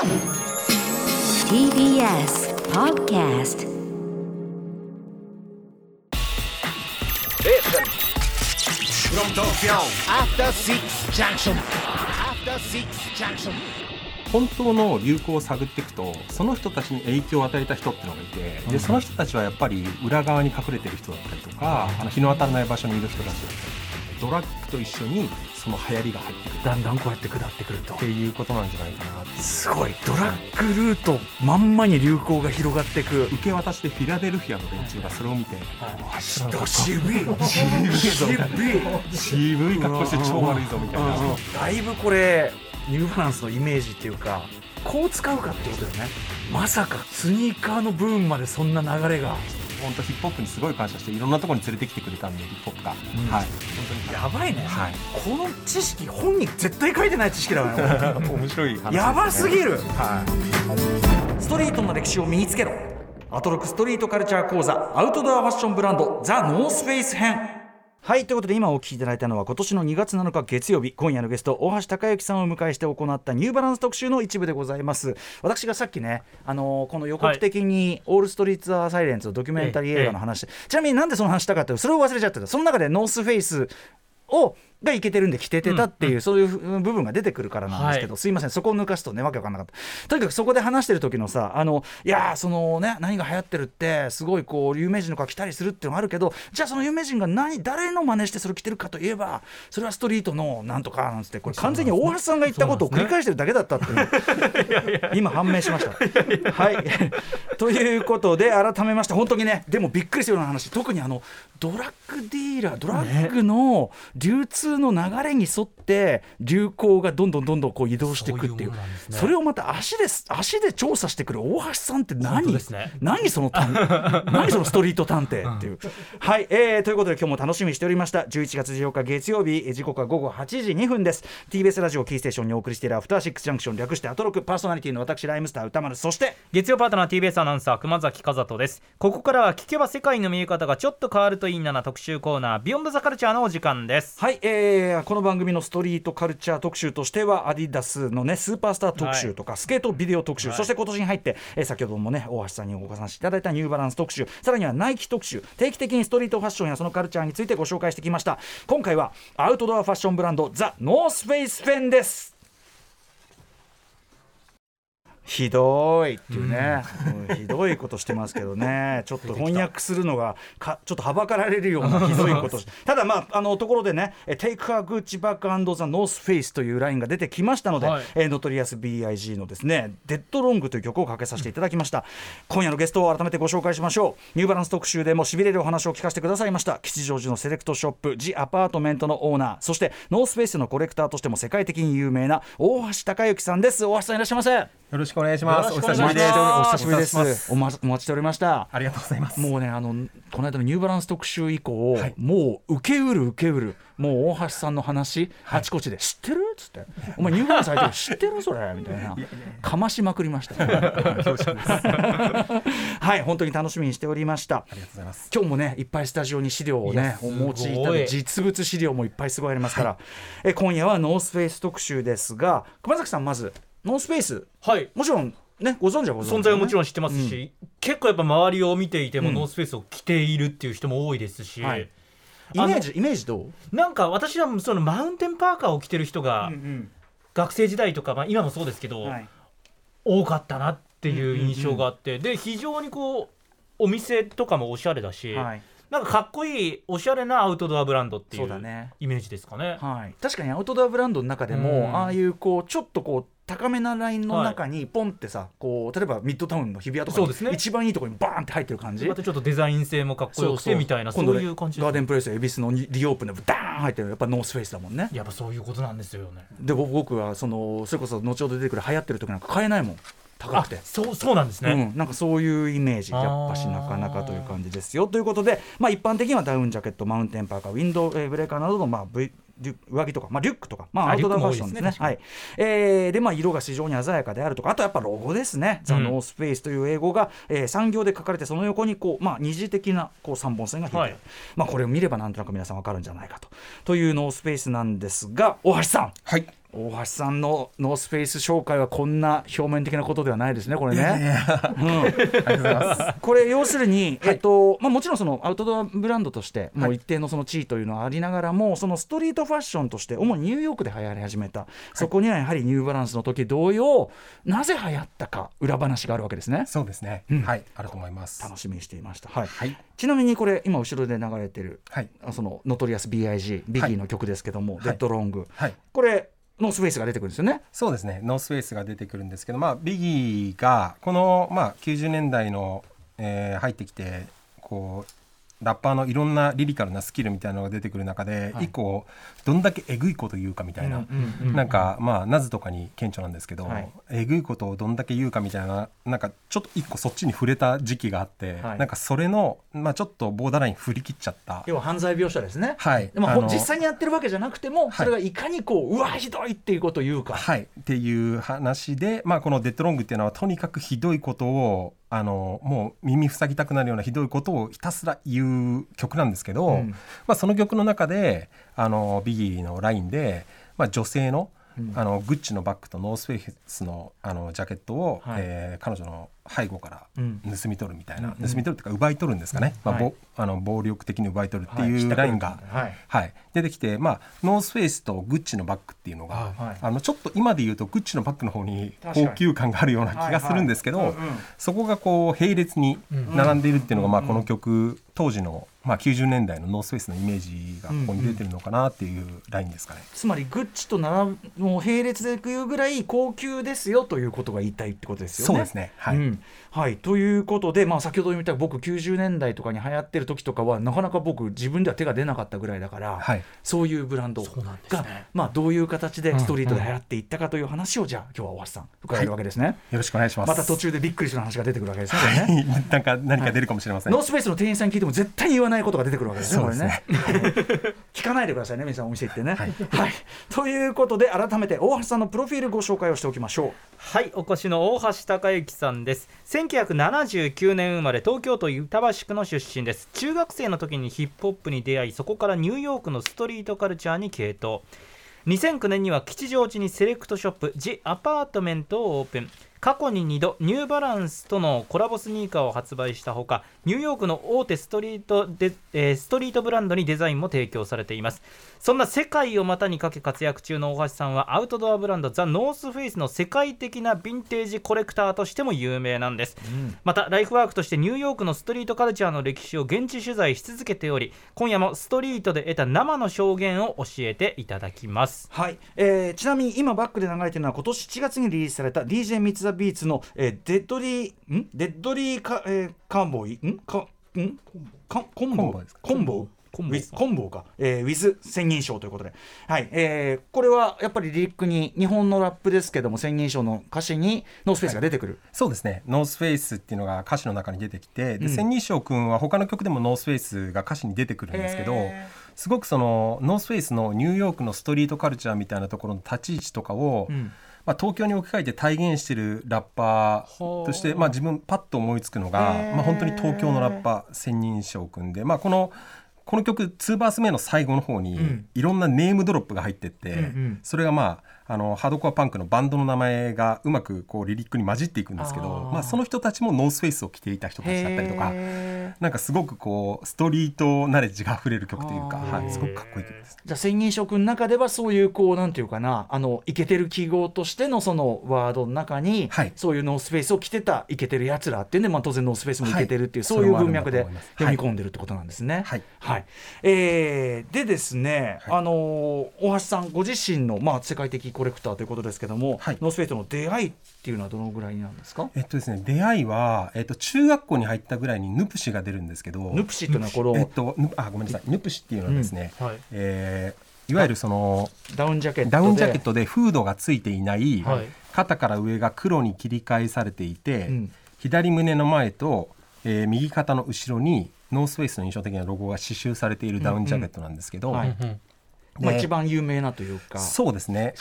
TBS Podcast From Tokyo After Six Junction After Six Junction 本当の流行を探っていくとその人たちに影響を与えた人っていうのがいてでその人たちはやっぱり裏側に隠れてる人だったりとかあの日の当たらない場所にいる人たちだったりドラッグと一緒にその流行りが入ってくる。だんだんこうやって下ってくると。っていうことなんじゃないかなすごい。ドラッグルートまんまに流行が広がっていく。受け渡しでフィラデルフィアの連中がそれを見て。渋い。渋い渋いぞ。渋い格好して超悪いぞみたいな。だいぶこれニューバランスのイメージっていうかこう使うかってことよね。まさかスニーカーのブームまでそんな流れが本当ヒップホップにすごい感謝していろんなところに連れてきてくれたんでヒップホップが、はい。やばいね、はい。この知識本に絶対書いてない知識だからね面白い話ね。やばすぎる。はい。ストリートの歴史を身につけろ。アトロクストリートカルチャー講座アウトドアファッションブランドザ・ノースフェイス編はいということで今お聞きいただいたのは今年の2月7日月曜日今夜のゲスト大橋隆之さんをお迎えして行ったニューバランス特集の一部でございます。私がさっきね、あのーこの予告的に All Streets Are Silent のドキュメンタリー映画の話。で、ちなみになんでその話したかってそれを忘れちゃってた。その中でノースフェイスをがいけてるんで着ててたっていう、そういう部分が出てくるからなんですけど、すいませんそこを抜かすとねわけわかんなかった。とにかくそこで話してる時のさあのいやーそのね何が流行ってるってすごいこう有名人の子が来たりするっていうのがあるけどじゃあその有名人が何誰の真似してそれ着てるかといえばそれはストリートのなんとかなんつってこれ完全に大橋さんが言ったことを繰り返してるだけだったっていうの。今判明しました。はい。ということで改めまして本当にねでもびっくりするような話。特にあのドラッグディーラードラッグの流通の流れに沿って流行がどんどんどんどんこう移動していくっていう。それをまた足で足で調査してくる大橋さんって本何、当ですね。何その探 何そのストリート探偵っていう。はい、えーということで今日も楽しみにしておりました。11月14日月曜日えー時刻は午後8時2分です。TBS ラジオキーステーションにお送りしているアフターシックスジャンクション略してアトロク。パーソナリティの私ライムスター歌丸。そして月曜パートナー TBS アナウンサー熊崎和人です。ここからは聞けば世界の見え方がちょっと変わるといいなな特集コーナービヨンドザカルチャーのお時間です。はい、えーこの番組のストリートカルチャー特集としてはアディダスのねスーパースター特集とか、スケートビデオ特集、そして今年に入って、えー先ほどもね大橋さんにご参加いただいたニューバランス特集さらにはナイキ特集定期的にストリートファッションやそのカルチャーについてご紹介してきました。今回はアウトドアファッションブランドザ・ノースフェイス編ですひどいっていうね、うん。ひどいことしてますけどね。ちょっと翻訳するのがかちょっとはばかられるような ひどいこと。しただまああのところでね「え Take her Gucci bag and the North Face」というラインが出てきましたので、はい。えーノトリアス BIG のですね「Dead Wrong」という曲をかけさせていただきました。今夜のゲストを改めてご紹介しましょう。ニューバランス特集でもしびれるお話を聞かせてくださいました。吉祥寺のセレクトショップジ・アパートメントのオーナー。そしてノースフェイスのコレクターとしても世界的に有名な大橋隆之さんです。大橋さんいらっしゃいませ。よろしします。よろしくお願いします。お久しぶりです。お久しぶりでお願いします。すお,、待ちしておりました。ありがとうございます。もうねあのこの間のニューバランス特集以降、はい。もう受けうる受けうるもう大橋さんの話、あちこちで知ってる？っつって「お前ニューバランス相手知ってる？それ」みたいな。かましまくりました。はい本当に楽しみにしておりました。ありがとうございます。今日もねいっぱいスタジオに資料をねお持ちいただいて実物資料もいっぱいすごいありますから、え今夜はノースフェイス特集ですが熊崎さんまずノースフェイス。はい。もちろんねご存知はご存知、ね、存在はもちろん知ってますし、結構やっぱ周りを見ていてもノースフェイスを着ているっていう人も多いですし、はい。イメージイメージどう？なんか私はそのマウンテンパーカーを着てる人が学生時代とか、まあ、今もそうですけど、はい。多かったなっていう印象があって、で非常にこうお店とかもおしゃれだし、はい。なんかかっこいいおしゃれなアウトドアブランドっていうイメージですかね。はい、確かにアウトドアブランドの中でも、うん。ああいうこうちょっとこう高めなラインの中にポンってさ、こう例えばミッドタウンの日比谷とかにそうですね。一番いいところにバーンって入ってる感じ。またちょっとデザイン性もかっこよくてみたいなそういう感じガーデンプレイス恵比寿のにリオープンでダーン入ってるやっぱノースフェイスだもんね。やっぱそういうことなんですよね。で僕僕はそのそれこそ後ほど出てくる流行ってる時なんか買えないもん。高あくて。そうそうなんですね。うん、なんかそういうイメージやっぱしなかなかという感じですよ。ということで、まあ、一般的にはダウンジャケットマウンテンパーカーウィンドウえーブレーカーなどの、まあ、V 上着とか、まあ、リュックとか、まあ、あアウトドアファッションですね。はい。えーで、まあ、色が非常に鮮やかであるとか、あとやっぱロゴですね、ザ・うんノースペースという英語が、えー産業で書かれて、その横にこう、まあ、二次的なこう3本線が引いてある、はい。まあ、これを見ればなんとなく皆さん分かるんじゃないかと。というノースペースなんですが、大橋さん、はい。大橋さんのノースフェイス紹介はこんな表面的なことではないですねこれね。これ要するに、えっとまあ、もちろんそのアウトドアブランドとしてもう一定のその地位というのはありながらも、そのストリートファッションとして主にニューヨークで流行り始めた、そこにはやはりニューバランスの時同様なぜ流行ったか裏話があるわけですね。そうですね、うん。はいあると思います。楽しみにしていました、はい。はい。ちなみにこれ今後ろで流れてる、はい。あそのノトリアス BIG ビギーの曲ですけども、い。デッドロング、はい。これノースフェイスが出てくるんですよね。そうですねノースフェイスが出てくるんですけど、まあ、ビギーがこの、まあ、90年代の、えー入ってきてこうラッパーのいろんなリリカルなスキルみたいなのが出てくる中で、はい。一個どんだけえぐいこと言うかみたいな、なんかまあナズとかに顕著なんですけど、はい。えぐいことをどんだけ言うかみたいななんかちょっと一個そっちに振れた時期があって、はい。なんかそれの、まあ、ちょっとボーダーライン振り切っちゃった。要は犯罪描写ですね。はい。でも実際にやってるわけじゃなくても、い。それがいかにこううわひどいっていうことを言うか。はい、っていう話で、まあ、この「Dead Wrong」っていうのはとにかくひどいことをあのもう耳塞ぎたくなるようなひどいことをひたすら言う曲なんですけど、うん。まあ、その曲の中であのビギーのラインで、まあ、女性の,、うんあのグッチのバッグとノースフェイスのあのジャケットを、はい。えー彼女の背後からうん。盗み取るみたいな、うん。盗み取るっていうか奪い取るんですかね、まあはい。ぼあの暴力的に奪い取るってはい。いうラインが、はい。はい、出てきて、まあ、ノースフェイスとグッチのバッグっていうのが、はい。あのちょっと今で言うとグッチのバッグの方に高級感があるような気がするんですけど、そこがこう並列に並んでいるっていうのが、まあ、この曲当時の、まあ、90年代のノースフェイスのイメージがここに出てるのかなっていうラインですかね。つまりグッチと並ぶもう並列でいうぐらい高級ですよということが言いたいってことですよね。そうですねはい、うんはい、ということで、まあ、先ほど言った僕90年代とかに流行ってる時とかはなかなか僕自分では手が出なかったぐらいだから、はいそういうブランドが、まあ、どういう形でストリートで流行っていったかという話を、じゃあ今日は大橋さん伺えるわけですね、よろしくお願いします。また途中でびっくりする話が出てくるわけですね。はいなんか何か出るかもしれません。ノースペースの店員さんに聞いても絶対に言わないことが出てくるわけですね、これね。聞かないでくださいね、皆さん、お店行ってね。はい、ということで、改めて大橋さんのプロフィールご紹介をしておきましょう。はいお越しの大橋隆之さんです1979年生まれ東京都板橋区の出身です。中学生の時にヒップホップに出会いそこからニューヨークのストリートカルチャーに傾倒。2009年には吉祥寺にセレクトショップジ・アパートメントをオープン。過去に2度ニューバランスとのコラボスニーカーを発売したほかニューヨークの大手ストリートで、えーストリートブランドにデザインも提供されています。そんな世界を股にかけ活躍中の大橋さんはアウトドアブランドザ・ノースフェイスの世界的なヴィンテージコレクターとしても有名なんです、またライフワークとしてニューヨークのストリートカルチャーの歴史を現地取材し続けており今夜もストリートで得た生の証言を教えていただきます。はい、えーちなみに今バックで流れてるのは今年7月にリリースされた DJ ミツザビーツの、えーデッドリーん？デッドリーカ、えーカンボイ？ん？かん？かコンボコンボコンボコンボ with コンボか、えー、with 千人称ということで、はい。えーこれはやっぱりリリックに日本のラップですけども千人称の歌詞にノースペースが出てくる、そうですね。ノースフェイスっていうのが歌詞の中に出てきて、うん。で千人称君は他の曲でもノースフェイスが歌詞に出てくるんですけどへすごくそのノースフェイスのニューヨークのストリートカルチャーみたいなところの立ち位置とかを、うんまあ、東京に置き換えて体現してるラッパーとして、まあ、自分パッと思いつくのが、まあ、本当に東京のラッパー仙人掌君で、まあ、このこの曲2バース目の最後の方にうん。いろんなネームドロップが入ってって、それがまああのハードコアパンクのバンドの名前がうまくこうリリックに混じっていくんですけあどー。まあ、その人たちもノースフェイスを着ていた人たちだったりとかなんかすごくこうストリートナレッジがあふれる曲というか、はい、すごくかっこいい曲です。じゃあ千人称君の中ではそういうこうなんていうかなあのイケてる記号としてのそのワードの中に、はい。そういうノースペースを着てたイケてるやつらっていうんで、まあ、当然ノースペースもイケてるっていう、はい。そういう文脈で読み込んでるってことなんですね。はい。えーでですね、はい。あのー大橋さんご自身の、まあ、世界的コレクターということですけども、はい。ノースペースとの出会いっていうのはどのぐらいなんですか？えっとですね、出会いは、えっと、中学校に入ったぐらいにヌプシが出るんですけどヌプシっていうのはこの、えっと、ヌあごめんなさい。ヌプシっていうのはですね、はい。えーいわゆるそのダウンジャケットで。ダウンジャケットでフードがついていない、はい。肩から上が黒に切り返されていて、うん。左胸の前と、えー右肩の後ろにノースフェイスの印象的なロゴが刺繍されているダウンジャケットなんですけど、はいうんまあ、で一番有名なというかそうですね。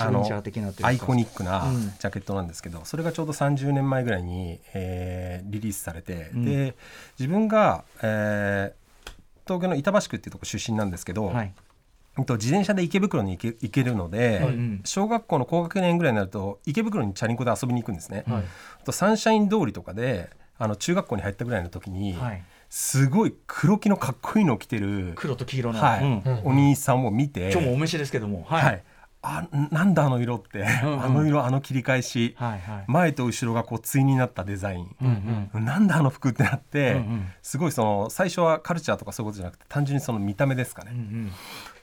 アイコニックなうん。ジャケットなんですけど、それがちょうど30年前ぐらいに、えーリリースされて、うん。で自分が、えー東京の板橋区っていうところ出身なんですけど、はい。うんと自転車で池袋に行け行けるので、うん小学校の高学年ぐらいになると池袋にチャリンコで遊びに行くんですね。はい。あとサンシャイン通りとかであの中学校に入ったぐらいの時に、はいすごい黒木のかっこいいのを着てる、黒と黄色の、はい。うん。うんお兄さんを見て、今日もお召しですけども。はい、はい、あなんだあの色って、んうん。あの色あの切り返し、はいはい。前と後ろがこう対になったデザイン、うんうん。なんだあの服ってなって、うんうん。すごいその最初はカルチャーとかそういうことじゃなくて単純にその見た目ですかね、うんうん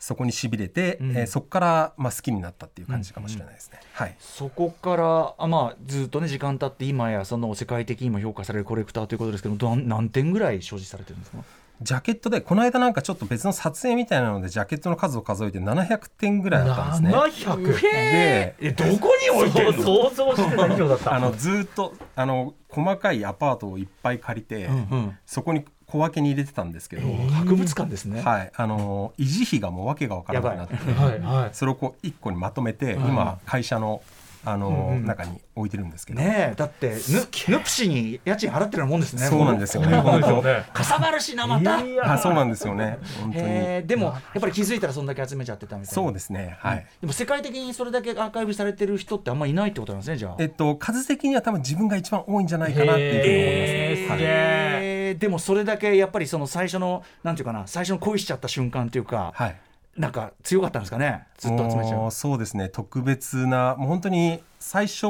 そこにしびれて、うん。えーそこからまあ好きになったっていう感じかもしれないですね。はい。そこからあ、まあ、ずっとね時間経って今やその世界的にも評価されるコレクターということですけどどん何点ぐらい所持されてるんですか？ジャケットでこの間なんかちょっと別の撮影みたいなのでジャケットの数を数えて700点ぐらいあったんですね。700でえどこに置いてるの？想像してた以上だった。あのずーっとあの細かいアパートをいっぱい借りて、うんうん。そこに小分けに入れてたんですけど、博物館ですね、はい、あの維持費がもう訳が分からなくなってはいはい。それをこう一個にまとめて、うん。今会社のあの、うんうん。中に置いてるんですけど、ねえだってぬヌプシに家賃払ってるようなもんですねそうなんですよね。本当かさばるしなまた、あそうなんですよね。本当に。でもやっぱり気づいたらそんだけ集めちゃってたみたいな。そうですね。はい、でも世界的にそれだけアーカイブされてる人ってあんまいないってことなんですねじゃあ。えっと数的には多分自分が一番多いんじゃないかなっていうふうに思います。ね、はい。でもそれだけやっぱりその最初のなんていうかな最初の恋しちゃった瞬間っていうか、はいなんか強かったんですかね？ずっと集めちゃう。そうですね。特別なもう本当に最初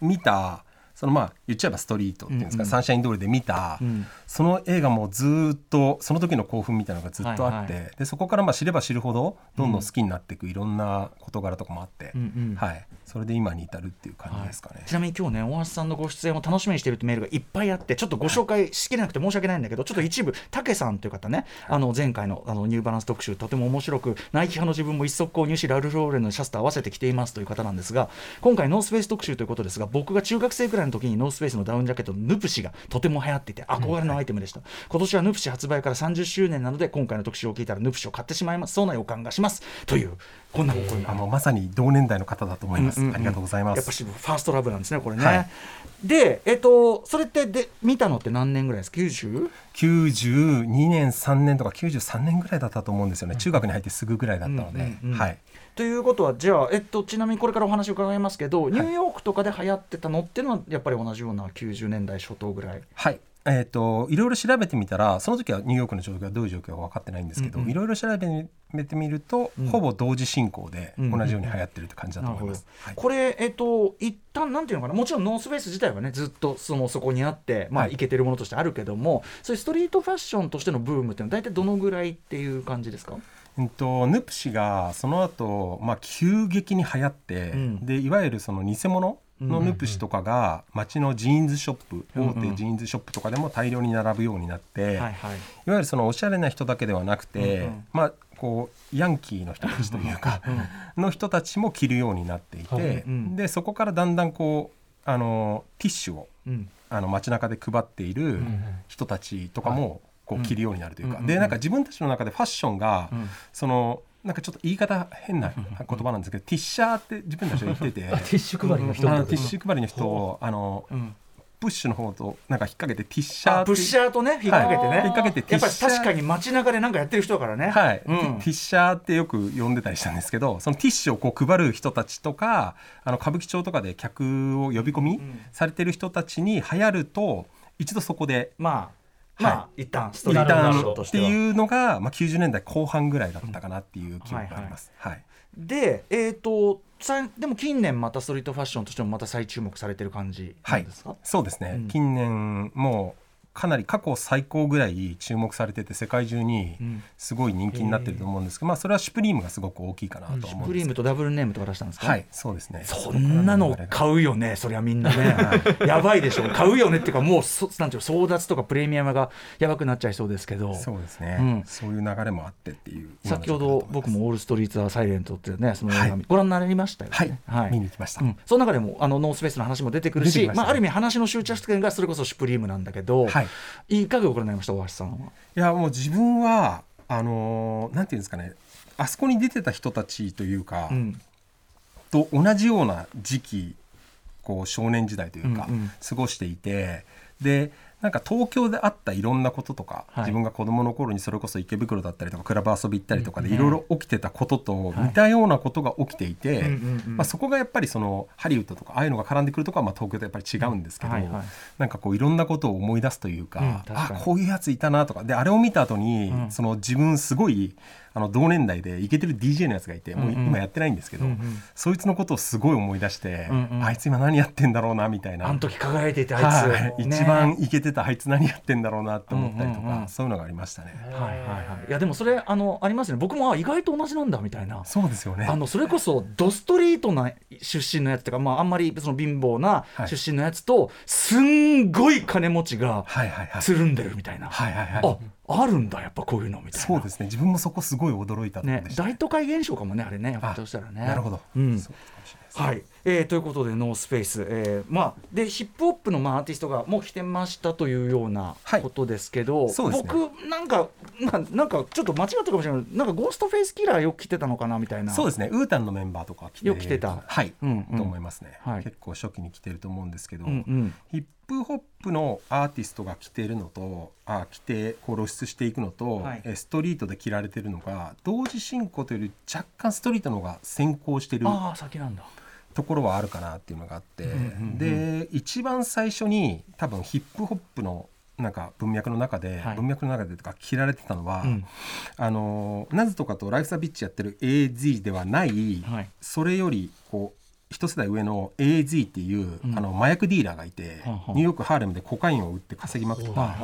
見たそのまあ言っちゃえばストリートっていうんですか、うんうん。サンシャイン通りで見た、うん。その映画もずーっとその時の興奮みたいなのがずっとあって、はい。でそこからまあ知れば知るほどどんどん好きになっていくいろんな事柄とかもあって、うんうん。はい、それで今に至るっていう感じですかね。ちなみに今日ね大橋さんのご出演を楽しみにしているってメールがいっぱいあってちょっとご紹介しきれなくて申し訳ないんだけどちょっと一部武さんという方ねあの前回のあのニューバランス特集とても面白くナイキ派の自分も一足購入しラルフローレンのシャツと合わせて着ていますという方なんですが今回ノースペース特集ということですが僕が中学生くらいの時にノースペースのダウンジャケットのヌプシがとても流行ってい。て憧れのアイテムでした、今年はヌプシ発売から30周年なので今回の特集を聞いたらヌプシを買ってしまいます。そうな予感がします。というこんなあのまさに同年代の方だと思います、うんうんうん。ありがとうございます。やっぱしファーストラブなんですねこれね、はい。でえっとそれってで見たのって何年ぐらいですか？90? 92年3年とか93年ぐらいだったと思うんですよね、中学に入ってすぐぐらいだったので、うんうんうん。はい、ということはじゃあ、えっと、ちなみにこれからお話を伺いますけど、ニューヨークとかで流行ってたのっていうのはやっぱり同じような90年代初頭ぐらい？はいえー、といろいろ調べてみたらその時はニューヨークの状況はどういう状況か分かってないんですけど、うんうん。いろいろ調べてみると、うん。ほぼ同時進行でうん同じように流行ってるって感じだと思います。はい。これえっと一旦なんていうのかな？もちろんノースベース自体はねずっとそのそこにあってまあはい。いけてるものとしてあるけども、そういうストリートファッションとしてのブームっていうのは大体どのぐらいっていう感じですか？うんとヌプシがその後、まあ急激に流行って、うん。でいわゆるその偽物のヌプシとかが街のジーンズショップ、大手ジーンズショップとかでも大量に並ぶようになって、い、わゆるそのおしゃれな人だけではなくて、まあこうヤンキーの人たちというか、の人たちも着るようになっていて、でそこからだんだんこうあのティッシュをうん。あの街中で配っているん人たちとかもこう着るようになるというか、うん。でなんか自分たちの中でファッションが、うん。そのなんかちょっと言い方変な言葉なんですけど、ティッシャーって自分たちが言ってて。あ ティッシュ配りの人ティッシュ配りの人をあのうん。プッシュの方となんか引っ掛けてティッシャープッシャーとね引っ掛けてね、はい引っ掛けてテやっぱりィッシャー。確かに街中でなんかやってる人だからね。はい、うん。ティッシャーってよく呼んでたりしたんですけどそのティッシュをこう配る人たちとかあの歌舞伎町とかで客を呼び込みん。されてる人たちに流行ると一度そこでまあはいまあ、一旦ストリ一ートファッション旦としては。っていうのが、まあ、90年代後半ぐらいだったかなっていう記憶があります。はい。でえっ、とさでも近年またストリートファッションとしてもまた再注目されてる感じですか、そうですね、うん。近年もうかなり過去最高ぐらい注目されてて世界中にうん。すごい人気になってると思うんですけど、まあ、それはシュプリームがすごく大きいかなと思シうんですュプリームとダブルネームとか出したんですか？はいそうですね。そんなの買うよねそりゃみんなね。やばいでしょ。買うよねっていうかもうそなんていうの争奪とかプレミアムがやばくなっちゃいそうですけど。そうですね、うん。そういう流れもあってっていう。先ほど僕も「オールストリート・ア・サイレント」っていうねそのはい。ご覧になりましたよはい、ね。はい。見に行きました、うん、その中でもあのノースペースの話も出てくるし、まあ、ある意味話の終着点がそれこそシュプリームなんだけど、はいい、かがご覧になりました？大橋さんは。いやもう自分はあのーなんていうんですかね。あそこに出てた人たちというか、うん。と同じような時期こう少年時代というか、うんうん。過ごしていてでなんか東京であったいろんなこととか、はい。自分が子供の頃にそれこそ池袋だったりとかクラブ遊び行ったりとかでいろいろ起きてたことと似たようなことが起きていて、うんうんうん。まあ、そこがやっぱりそのハリウッドとかああいうのが絡んでくるとかはまあ東京とやっぱり違うんですけど、はいはい。なんかこういろんなことを思い出すというか,、うん確かに。あこういうやついたなとか。であれを見た後に、うん。その自分すごいあの同年代でイケてる DJ のやつがいて、もう今やってないんですけど、うんうん。そいつのことをすごい思い出して、うん。うんあいつ今何やってんだろうなみたいな。あの時輝いていてあいつ、はい。ね。一番イケてたあいつ何やってんだろうなって思ったりとか、うんうんうん。そういうのがありましたね。はいはいはい。いやでもそれあのありますね。僕もあ意外と同じなんだみたいな。そうですよね。あのそれこそドストリートな出身のやつとか、まあ、あんまりその貧乏なはい。出身のやつと、すんごい金持ちがはいはいはい。つるんでるみたいな、はいはいはい。ああるんだやっぱこういうのみたいなそうですね。自分もそこすごい驚いたね大都会現象かもねあれねやっぱあとしたらねなるほど。うんそうかもしれない。はい、えーということでノースペース、えーまあ、でヒップホップの、まあ、アーティストがもう来てましたというようなはい。ことですけど、そうですね。僕なんかななんかちょっと間違ったかもしれない。なんかゴーストフェイスキラーよく来てたのかなみたいな。そうですね。ウータンのメンバーとか来てよく来てた。はい、うんうん。と思いますね、はい。結構初期に来てると思うんですけど、うんうん。ヒップホップのアーティストが着てるのとあ着てこう露出していくのと、はい。えストリートで着られてるのが同時進行というより若干ストリートの方が先行してるああ先なんだところはあるかなっていうのがあって、で一番最初に多分ヒップホップのなんか文脈の中で、はい。文脈の中でとか着られてたのは、うん。あのナズとかとライフサビッチやってる AZ ではない、はい。それよりこう一世代上の AZ っていう、うん。あの麻薬ディーラーがいて、はん。ニューヨークハーレムでコカインを売って稼ぎまくった、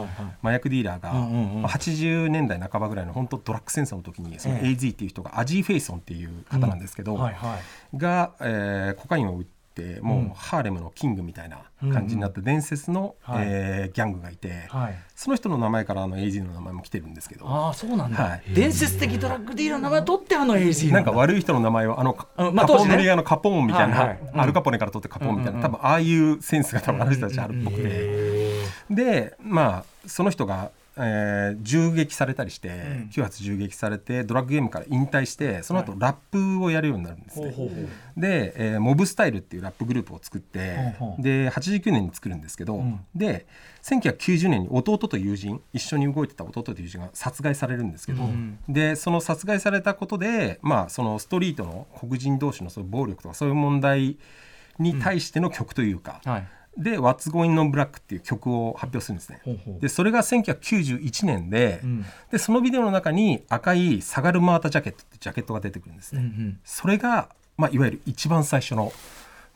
麻薬ディーラーが、まあ80年代半ばぐらいの本当ドラッグ戦争の時にそのええ AZ っていう人がアジー・フェイソンっていう方なんですけど、はいはい。が、えーコカインを売ってもううん。ハーレムのキングみたいな感じになった伝説の、はい。えーギャングがいて、はい。その人の名前からあの AZ の名前も来てるんですけど。ああそうなんだ、はい。伝説的ドラッグディーラーの名前を取ってあの AZ なんか悪い人の名前をあのまあカポンの映画のカポーンみたいな、アルカポネから取ってカポーンみたいな、多分ああいうセンスが多分あの人たちあるっぽくて、でまあその人が、えー銃撃されたりして、ん。9発銃撃されてドラッグゲームから引退してその後ラップをやるようになるんですね。ほうほうほう。で、えーモブスタイルっていうラップグループを作って、ほうほうで89年に作るんですけど、ん。で1990年に弟と友人一緒に動いてた弟と友人が殺害されるんですけど、ん。でその殺害されたことで、まあ、そのストリートの黒人同士のそういう暴力とかそういう問題に対しての曲というか、はいで「What's Going on Black」っていう曲を発表するんですね。ほうほう。でそれが1991年で,、うん。でそのビデオの中に赤いサガルマータジャケットってジャケットが出てくるんですね。うんうん。それが、まあ、いわゆる一番最初の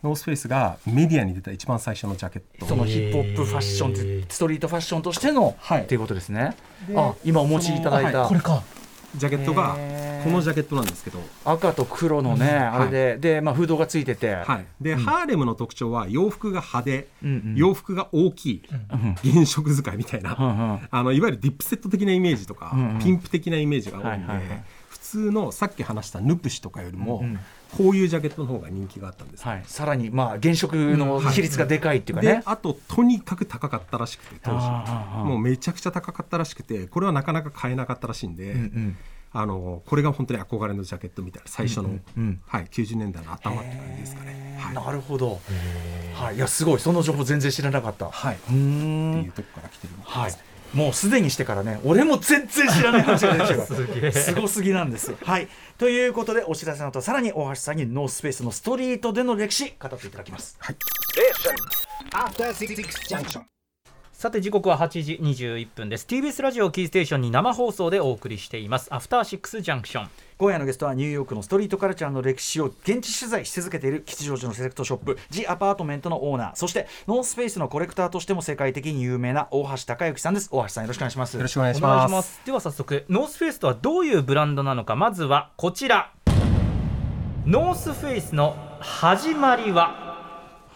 ノースフェイスがメディアに出た一番最初のジャケット。そのヒップホップファッションストリートファッションとしての、はい。っていうことですね。であ今お持ちいただいた、はい。これかジャケットがこのジャケットなんですけど、赤と黒のね、あれで、で、まあ、フードがついてて、はい、で、ハーレムの特徴は洋服が派手、うんうん洋服が大きい、原色使いみたいな、うんうん。あのいわゆるディップセット的なイメージとか、うんうん。ピンプ的なイメージが多いんで、はいはいはい。普通のさっき話したヌプシとかよりも、うんうんこういうジャケットの方が人気があったんです、はい、さらに、まあ、原色の比率がでかいっていうかね。であととにかく高かったらしくて当時。もうめちゃくちゃ高かったらしくてこれはなかなか買えなかったらしいんで、うんうん。あのこれが本当に憧れのジャケットみたいな最初の、うんうんはい、90年代の頭って感じですかね。はい、なるほど。はい、いや、すごい、その情報全然知らなかった。はい、うっていうとこから来てるんです、はい。もうすでにしてからね、俺も全然知らない話が出てきたから すごすぎなんです。はい。ということで、お知らせの後、さらに大橋さんにノースペースのストリートでの歴史、語っていただきます。After Six Junction. さて時刻は8時21分です。TBS ラジオキーステーションに生放送でお送りしています。アフターシックスジャンクション。今夜のゲストはニューヨークのストリートカルチャーの歴史を現地取材し続けている吉祥寺のセレクトショップジ・アパートメントのオーナー。そしてノースペースのコレクターとしても世界的に有名な大橋隆之さんです。大橋さんよろしくお願いします。よろしくお願いしお願いますします。では早速ノースフェイスとはどういうブランドなのか。まずはこちら。ノースフェイスの始まりは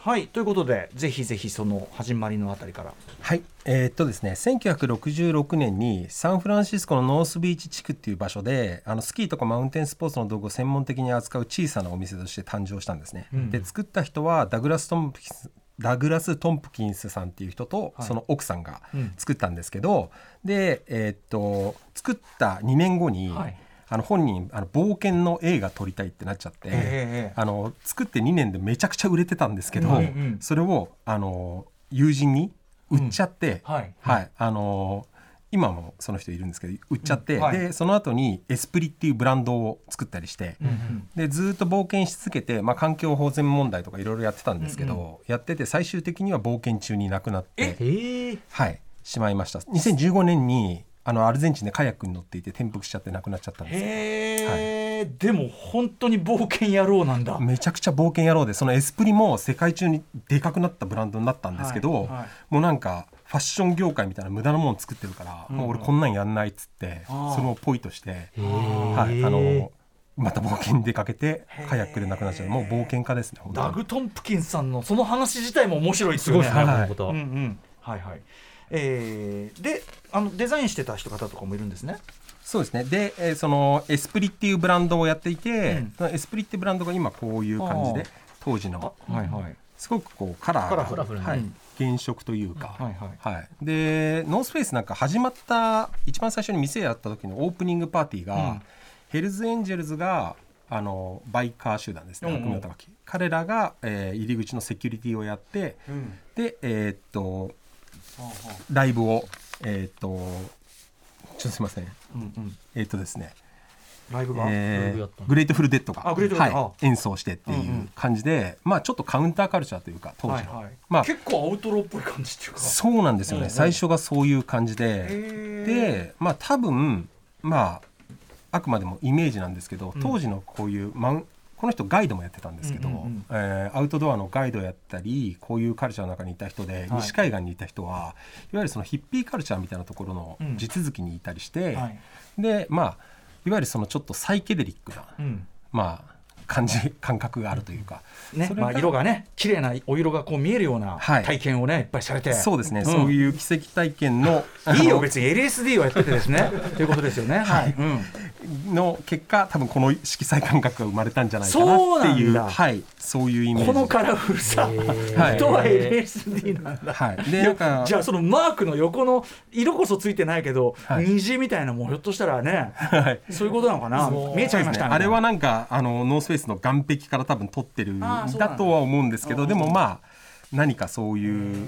はいということでぜひぜひその始まりのあたりから。はい、えーっとですね1966年にサンフランシスコのノースビーチ地区っていう場所であのスキーとかマウンテンスポーツの道具を専門的に扱う小さなお店として誕生したんですね、で作った人はダグラス・トンプキンスダグラス・トンプキンスさんっていう人と、その奥さんが作ったんですけど、で、えーっと作った2年後に、はいあの本人あの冒険の映画撮りたいってなっちゃって、ええあの作って2年でめちゃくちゃ売れてたんですけど、うんうんそれをあの友人に売っちゃって、はい。はい。あのー今もその人いるんですけど売っちゃって、うんはい。でその後にエスプリっていうブランドを作ったりして、でずーっと冒険し続けて、まあ、環境保全問題とかいろいろやってたんですけど、やってて最終的には冒険中に亡くなってええはい。しまいました。2015年にあのアルゼンチンでカヤックに乗っていて転覆しちゃって亡くなっちゃったんです。へえ、でも本当に冒険野郎なんだ。めちゃくちゃ冒険野郎でそのエスプリも世界中にでかくなったブランドになったんですけど、はいはい。もうなんかファッション業界みたいな無駄なもの作ってるから、もう俺こんなんやんないっつってそれをポイとして、ー。はい、あのまた冒険に出かけてカヤックで亡くなっちゃう。もう冒険家ですねダグ・トンプキンスさんのその話自体も面白いですよね。すごいですね、はい。このこと、うんうん。はいはいえー、であのデザインしてた人方とかもいるんですね。そうですね。で、えーそのエスプリっていうブランドをやっていて、うん。そのエスプリってブランドが今こういう感じで当時の。はいはい。すごくこうカラーがカラフルはい。うん原色というか、はいはい。はい、でノースフェイスなんか始まった一番最初に店やった時のオープニングパーティーが、うん。ヘルズエンジェルズがあのバイカー集団ですね、うん。うん彼らが、えー入り口のセキュリティをやってうん。でえーっとライブをえーっとちょっとすいません。うんうん。えーっとですね。ライブが、えーグレートフルデッドがはい、演奏してっていうんううん。感じで、まあちょっとカウンターカルチャーというか当時の、はいはい。まあ結構アウトローっぽい感じっていうか。そうなんですよね、うんうん。最初がそういう感じで、でまあ多分まああくまでもイメージなんですけどうん。当時のこういうマウンこの人ガイドもやってたんですけど、うんうんうん。えーアウトドアのガイドやったりこういうカルチャーの中にいた人で、はい。西海岸にいた人はいわゆるそのヒッピーカルチャーみたいなところのうん。地続きにいたりして、はい。でまあいわゆるそのちょっとサイケデリックな、うん。まあ感じ感覚があるというか、ね。まあ、色がね綺麗なお色がこう見えるようなはい。体験をね、い、っぱいされて。そうですね、ん。そういう奇跡体験のいいよ別に。LSD をやっててですね。ということですよね。はい、うん。の結果多分この色彩感覚が生まれたんじゃないかそうなっていうはい。そういうイメージ。このカラフルさ、はい 人は LSD なんだ。はい。でなんかじゃあそのマークの横の色こそついてないけど、はい。虹みたいなもんひょっとしたらねはい。そういうことなのかな。見えちゃいましたあれは。なんかあのノースフェイスの岸壁から多分撮ってるんだだとは思うんですけうんどでもまあ何かそういう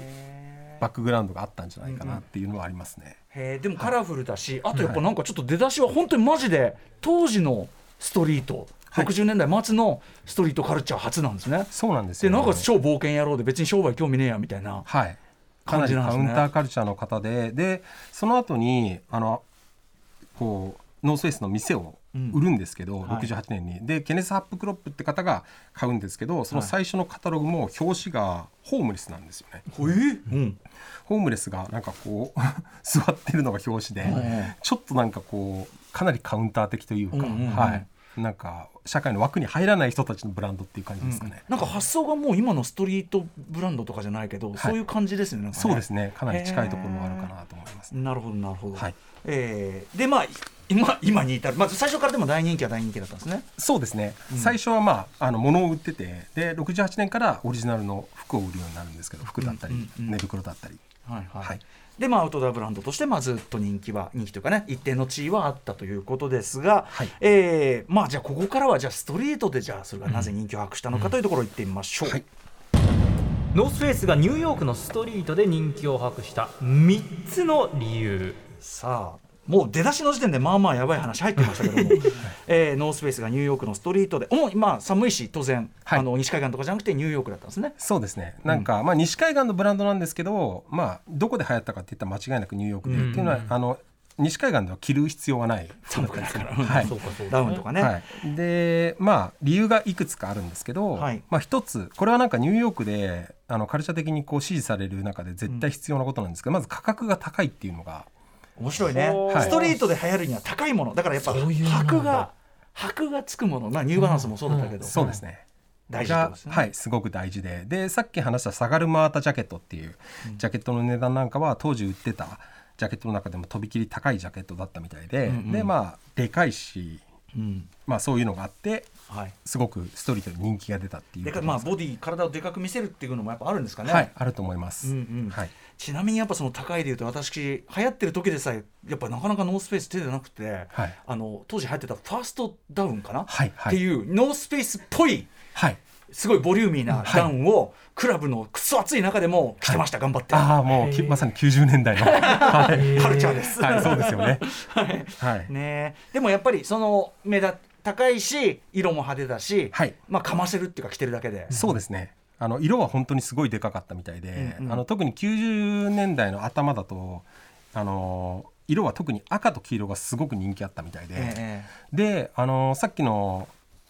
バックグラウンドがあったんじゃないかなっていうのはありますね。へーでもカラフルだし、あとやっぱなんかちょっと出だしは本当にマジで当時のストリート、はい60年代末のストリートカルチャー初なんですね。そうなんですよ、ね。でなんか超冒険野郎で別に商売興味ねえやみたいな。はい。かなりカウンターカルチャーの方で、でその後にあのこうノースフェイスの店を売るんですけど、はい。68年に。でケネス・ハップクロップって方が買うんですけどその最初のカタログも表紙がホームレスなんですよね。え。うん。ホームレスがなんかこう 座ってるのが表紙で、うんちょっとなんかこうかなりカウンター的というか、うんうんうん。はい。なんか社会の枠に入らない人たちのブランドっていう感じですかね。なんか発想がもう今のストリートブランドとかじゃないけど、い。そういう感じですね。ね。そうですね。かなり近いところがあるかなと思います、なるほどなるほど。はい。えー。でまあ今今に至る。まず最初からでも大人気は大人気だったんですね。そうですね、うん。最初はまああの物を売っててで68年からオリジナルの服を売るようになるんですけど服だったり、うんうんうん寝袋だったり。はいはい。はい。でまあアウトドアブランドとしてまあずっと人気は人気というかね一定の地位はあったということですが、はい。えーまあじゃあここからはじゃあストリートでじゃあそれがなぜ人気を博したのかというところを言ってみましょう。はい。ノースフェイスがニューヨークのストリートで人気を博した3つの理由。さあもう出だしの時点でまあまあやばい話入ってましたけども、えーノースペースがニューヨークのストリートで。主にまあ寒いし当然、はい。あの西海岸とかじゃなくてニューヨークだったんですね。そうですね。なんか、まあ西海岸のブランドなんですけどまあどこで流行ったかっていったら間違いなくニューヨークで、うんっていうのはあの西海岸では着る必要はない。服だったんですよはい。そうかそうかダウンとかね。はい、でまあ理由がいくつかあるんですけど、はい。まあ、一つこれはなんかニューヨークであのカルチャー的にこう支持される中で絶対必要なことなんですけど、まず価格が高いっていうのが面白いね、はい。ストリートで流行るには高いもの。だからやっぱ箔が箔がつくもの。まあニューバランスもそうだったけど、そうですね。大事ですね。がはいすごく大事で。でさっき話したサガルマータジャケットっていうジャケットの値段なんかは当時売ってたジャケットの中でもとびきり高いジャケットだったみたいで、うんうんでまあでかいし、うん。まあ、そういうのがあってはい、すごくストリートに人気が出たっていう。まあボディ体をでかく見せるっていうのもやっぱあるんですかね。はいあると思います。うんうん。はいちなみにやっぱその高いでいうと私流行ってる時でさえやっぱなかなかノースペース手でなくて、はい。あの当時流行ってたファーストダウンかな、はいはい。っていうノースペースっぽいはい。すごいボリューミーなダウンをクラブのくそ暑い中でも着てました、頑張って。ああもうきまさに90年代の、はい。カルチャーです、はい、そうですよね。はい、ね。でもやっぱりその目立高いし色も派手だし、はい。まあかませるっていうか着てるだけで、そうですね。あの色は本当にすごいでかかったみたいで、うんうん。あの特に90年代の頭だとあの色は特に赤と黄色がすごく人気あったみたいで、え。であのさっきの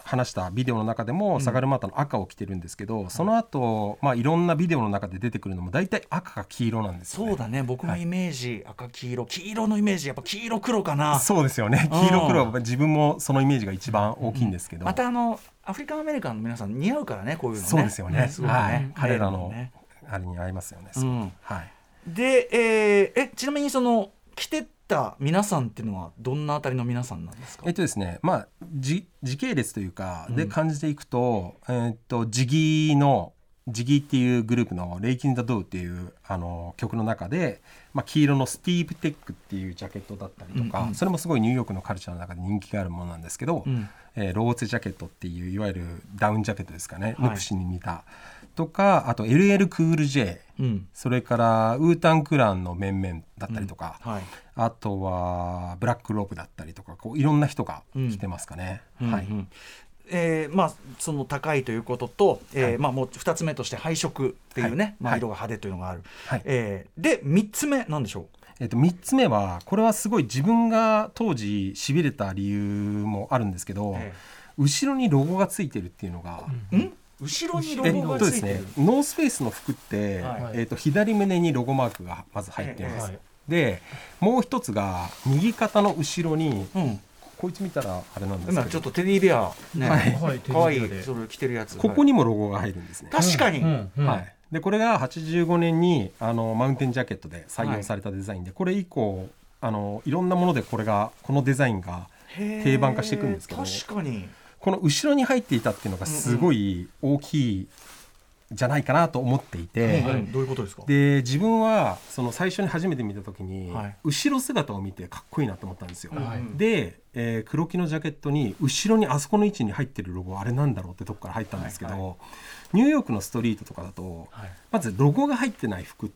話したビデオの中でもサガルマータの赤を着てるんですけど、その後、まあいろんなビデオの中で出てくるのも大体赤か黄色なんですよね。そうだね僕のイメージ、赤黄色黄色のイメージやっぱ黄色黒かなそうですよね。うん黄色黒は自分もそのイメージが一番大きいんですけど。またあのアフリカンアメリカンの皆さん似合うからねこういうのねそうですよね。すごくね、はい。彼らのねあれに合いますよね。うんはい。で、えーえちなみにその着てった皆さんっていうのはどんなあたりの皆さんなんですか？えっとですね、まあじ時系列というかうん。で感じていくと、えっとジギーのジギーっていうグループの「レイキン・ザ・ドゥ」っていうあの曲の中で、まあ、黄色のスティーブ・テックっていうジャケットだったりとか、うんうん。それもすごいニューヨークのカルチャーの中で人気があるものなんですけど、うん。えーローツジャケットっていういわゆるダウンジャケットですかね、はい。ヌプシに似た。とかあと LL クール J うん。それからウータン・クランの面々だったりとか、はいあとはブラックロープだったりとかこういろんな人が来てますかね。はいうん。うんえーまあ、その高いということと、えーまあ、もう2つ目として配色っていうね、まあ、はい。はい色が派手というのがある、はい。えーで3つ目なんでしょえっと3つ目はこれはすごい自分が当時しびれた理由もあるんですけど、え後ろにロゴがついてるっていうのが、う、ん。後ろにロゴがとですついてる、ねノースフェイスの服って、はい。えっと左胸にロゴマークがまず入っています。はいでもう一つが右肩の後ろにうん、こいつ見たらあれなんですけど。今ちょっとテディベア、ね。はい。はいかわいそれ着てるやつ。ここにもロゴが入るんですね。確かに、うんうん。はい、でこれが85年にあのマウンテンジャケットで採用されたデザインで、これ以降あのいろんなものでこれがこのデザインが定番化していくんですけど。確かに。この後ろに入っていたっていうのがすごい大きいじゃないかなと思っていて、うんどういうことですか？で自分はその最初に初めて見た時に、はい。後ろ姿を見てかっこいいなと思ったんですよ。はい。で、えー黒木のジャケットに後ろにあそこの位置に入ってるロゴあれなんだろうってとこから入ったんですけど、はい。はニューヨークのストリートとかだと、はい。まずロゴが入ってない服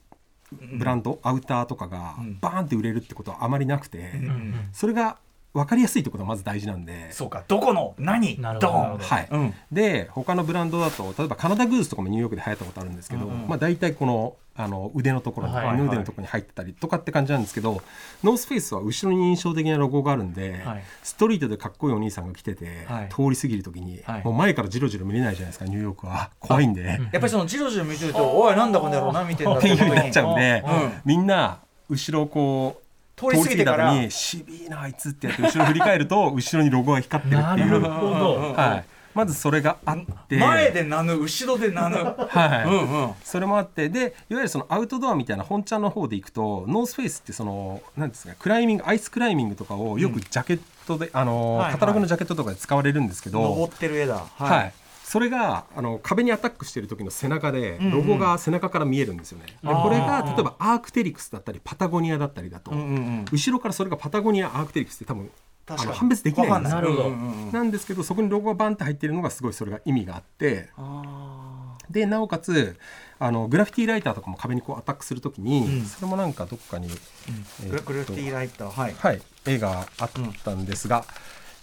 ブランド、アウターとかがうん。バーンって売れるってことはあまりなくて、うん。うん。それが分かりやすいってことがまず大事なんで。そうか。どこの何？ドン。はい。うん。で他のブランドだと例えばカナダグースとかもニューヨークで流行ったことあるんですけど、うん。うんまあ、大体このあの腕のところに、はい。はい。腕のところに入ってたりとかって感じなんですけどノースフェイスは後ろに印象的なロゴがあるんで、はい。ストリートでかっこいいお兄さんが来てて、はい。通り過ぎる時に、はい。もう前からジロジロ見れないじゃないですかニューヨークは。怖いんで。やっぱりそのジロジロ見てると「おいなんだこの野郎な」見てんだっってい う風になっちゃうんで、うん。みんな後ろをこう通り過ぎてから。にしびーなあいつってやって後ろ振り返ると 後ろにロゴが光ってるっていう、なるほど。はい、まずそれがあって。前で名ぬ後ろで名ぬ。はい、うんうん。それもあって。でいわゆるそのアウトドアみたいな本ちゃんの方でいくとノースフェイスってそのなんですかクライミングアイスクライミングとかをよくジャケットで、あのはいはい。カタログのジャケットとかで使われるんですけど、登ってる絵だ。はいそれがあの壁にアタックしてる時の背中でんうん。ロゴが背中から見えるんですよね。であー。これが例えばアークテリクスだったりパタゴニアだったりだと、うんうんうん。後ろからそれがパタゴニアアークテリクスって多分あの判別できないんですよ。うんうんうん。なんですけどそこにロゴがバンって入ってるのがすごいそれが意味があってあでなおかつあのグラフィティライターとかも壁にこうアタックするときに、うん。それもなんかどっかに、ーえーグラグラフィティライターはい。はい、絵があったんですが、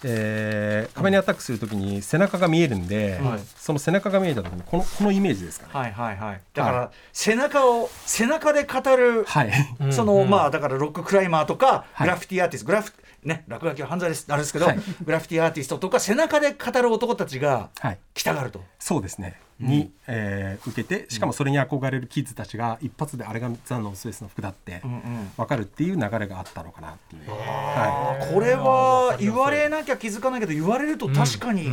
えー壁にアタックするときに背中が見えるんで、はい。その背中が見えたときにこのこのイメージですかね。はいはいはい。だから背中を背中で語るはい、うんそのまあだからロッククライマーとかはい。グラフィティアーティストグラフね落書きは犯罪です。あれですけどはい。グラフィティアーティストとか背中で語る男たちがはい、来たがると。そうですね。に、えー受けてしかもそれに憧れるキッズたちが一発であれがザ・ノースフェイスの服だってうんうん。分かるっていう流れがあったのかなっていう。はこれは言われなきゃ気づかないけど言われると確かに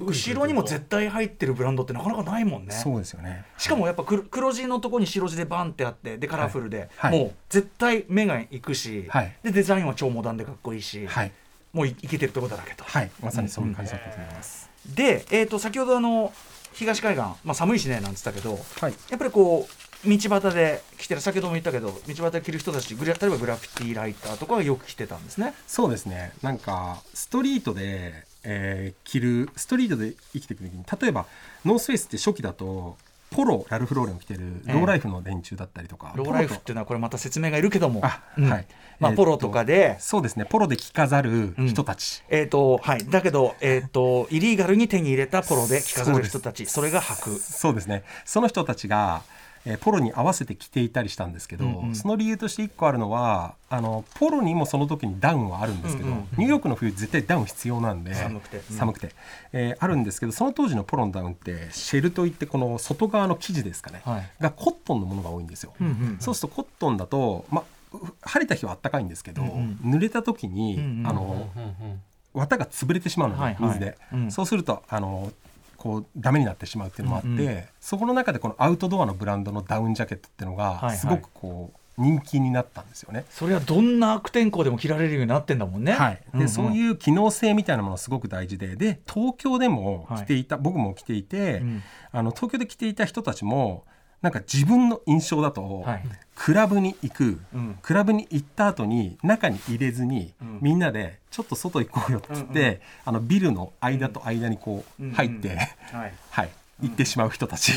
後ろにも絶対入ってるブランドってなかなかないもんい、ね。そうですよね。しかもやっぱ黒黒地のとこに白地でバンってあってでカラフルで、はい。はいもう絶対目がいくし、はい。でデザインは超モダンでかっこいいし、はい、もういいけてるとこだらけと。はい、まさにそういう感じだったと思います。で、えー、と先ほどあの東海岸、まあ、寒いしねなんつったけどはい、やっぱりこう道端で着てる先ほども言ったけど道端で着る人たち例えばグラフィティライターとかがよく着てたんですね。そうですね。なんかストリートで、えー着るストリートで生きていく時に例えばノースフェイスって初期だとポロラルフローレンを着てるええ。ローライフの連中だったりとか、ローライフっていうのはこれまた説明がいるけども。あ、うん。はい。まあポロとかで。そうですねポロで着飾る人たち、えーとはい、だけど、えー、とイリーガルに手に入れたポロで着飾る人たち。それが履くそうですね。その人たちが、えーポロに合わせて着ていたりしたんですけど、うんうん。その理由として1個あるのはあのポロにもその時にダウンはあるんですけど、うんうんニューヨークの冬絶対ダウン必要なんで寒くて。うん。寒くて。えーあるんですけどその当時のポロのダウンってシェルといってこの外側の生地ですかね、はい。がコットンのものが多いんですよ。うんうんそうするとコットンだと、まあ、晴れた日は暖かいんですけど、うん濡れた時に、うんうんあの綿が潰れてしまうので、はいはい。水で、うん。そうするとあのこうダメになってしまうっていうのもあって、うんうん。そこの中でこのアウトドアのブランドのダウンジャケットっていうのはいはい。がすごくこう人気になったんですよね。それはどんな悪天候でも着られるようになってんだもんね。はい、んん。でそういう機能性みたいなものすごく大事でで東京でも着ていた、僕も着ていて、うん。あの東京で着ていた人たちもなんか自分の印象だと、はい。クラブに行く、うん。クラブに行った後に中に入れずに、うん。みんなでちょっと外行こうよっつって、あのビルの間と間にこう入って、はい。はい行ってしまう人たち、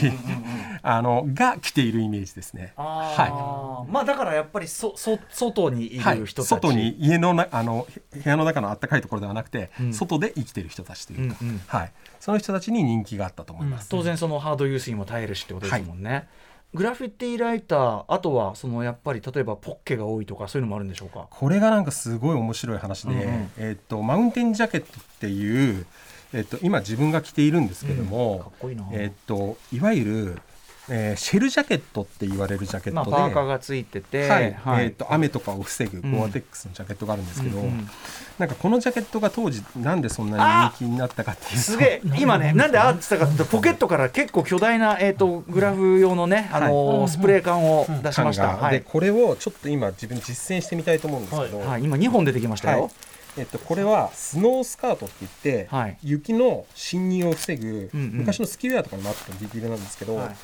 あのが着ているイメージですね。あはーまあだからやっぱりそそ外にいい、はいる人たち、外に家のなあのへ部屋の中の暖かいところではなくて、うん。外で生きている人たちというか、うんうん。はい、その人たちに人気があったと思います。当然そのハードユースにも耐えるしってことですもんね。グラフィティライターあとはそのやっぱり例えばポッケが多いとかそういうのもあるんでしょうか？これがなんかすごい面白い話で、うんうん。えっとマウンテンジャケットっていう、えっと今自分が着ているんですけども、うん。かっこいいな。えっといわゆる、えーシェルジャケットって言われるジャケッまあトで、パーカーがついてて、はい。はい。えっと雨とかを防ぐうん。ゴアテックスのジャケットがあるんですけど、うんうん。なんかこのジャケットが当時なんでそんなに人気になったかっていうと。すげえ。今ね なんであってたかってポケットから結構巨大な、えー、とグラフ用のね、あのースプレー缶を出しました、はい。でこれをちょっと今自分実践してみたいと思うんですけど、はい、今2本出てきましたよ、はいえっと、これはスノースカートって言って、はい。雪の侵入を防ぐ、うんうん。昔のスキーウェアとかにもあったディティールなんですけど、はい。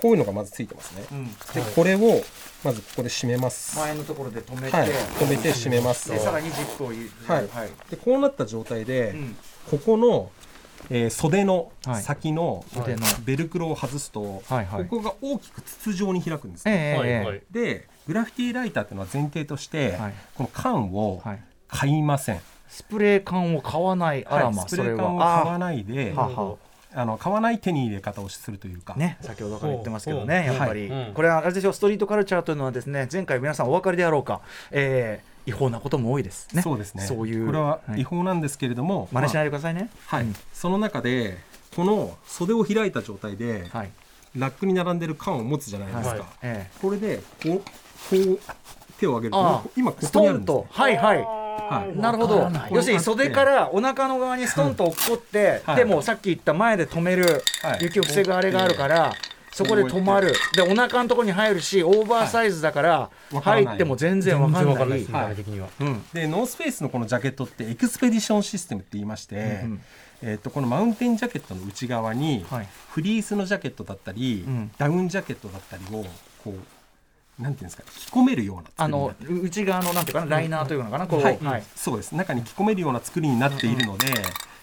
こういうのがまずついてますね、うん。でこれをまずここで締めます、前のところで止めて、はい。止めて締めます。でさらにジップを入れるはい。はい。でこうなった状態で、うん。ここの、えー袖のはい。先のベルクロを外すと、はいはい。ここが大きく筒状に開くんですね、はいはいでグラフィティライターっていうのは前提として、はい。この缶をはい買いません、スプレー缶を買わないあらま、はいスプレー缶を買わはないであの買わない手に入れ方をするというか、ね、先ほどから言ってますけどね、やっぱり、はい。うん。これはあれでしょ、ストリートカルチャーというのはですね、前回皆さんお分かりであろうか、えー違法なことも多いですね。そうですね。そういうこれはい。違法なんですけれども、真似しないまでくださいね。あはい。うん。その中でこの袖を開いた状態で、はい。ラックに並んでる缶を持つじゃないですか、はい。えこれでこうこう手を上げるあと今ここにあるんです、トンと。ね、、はいはい。はい。なるほど。要するに袖からお腹の側にストンと落っこって、はい。でもさっき言った前で止める、はい。雪を防ぐあれがあるからそこで止まる。でお腹のところに入るしオーバーサイズだから、入っても全然わかんない。ですはい。目的には、うん。でノースフェイスのこのジャケットってエクスペディションシステムって言いまして、うんうん。えー、とこのマウンテンジャケットの内側に、はい。フリースのジャケットだったり、うん。ダウンジャケットだったりをこうなんていうんですか着込めるようなあ作りになってる。の内側のなんていうかなライナーというのかな、こう、はい。はい。そうです。中に着込めるような作りになっているので、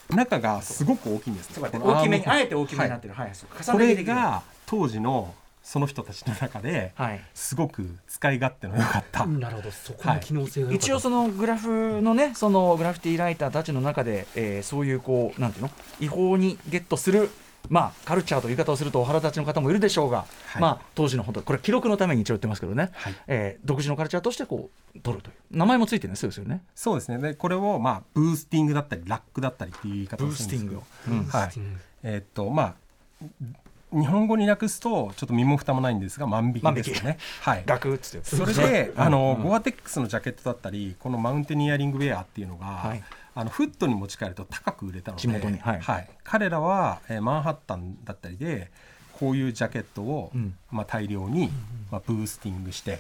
中がすごく大きいんですね。大きめにあえて大きめになってる、はい。そうこれが当時のその人たちの中ではい。すごく使い勝手の良かった、なるほど。そこの機能性一応そのグラフのねそのグラフィティライターたちの中で、えーそういうこうなんていうの？違法にゲットするまあカルチャーという言い方をするとお腹立ちの方もいるでしょうが、はい。まあ当時の本当これ記録のために一応言ってますけどね、はい。えー独自のカルチャーとしてこう取るという。名前もついてるんですよね。そうですね。でこれをまあブースティングだったりラックだったりっていう言い方をするんですけどうんはい。うんえーっとまあ日本語に訳すとちょっと身も蓋もないんですが万引きですよね。はい。ガクッつって。それで、あの、うん。ゴアテックスのジャケットだったりこのマウンテニアリングウェアっていうのが、はいあのフットに持ち帰ると高く売れたので地元に。はい。彼らは、えーマンハッタンだったりでこういうジャケットを、うん。まあ、大量に、まあ、ブースティングして、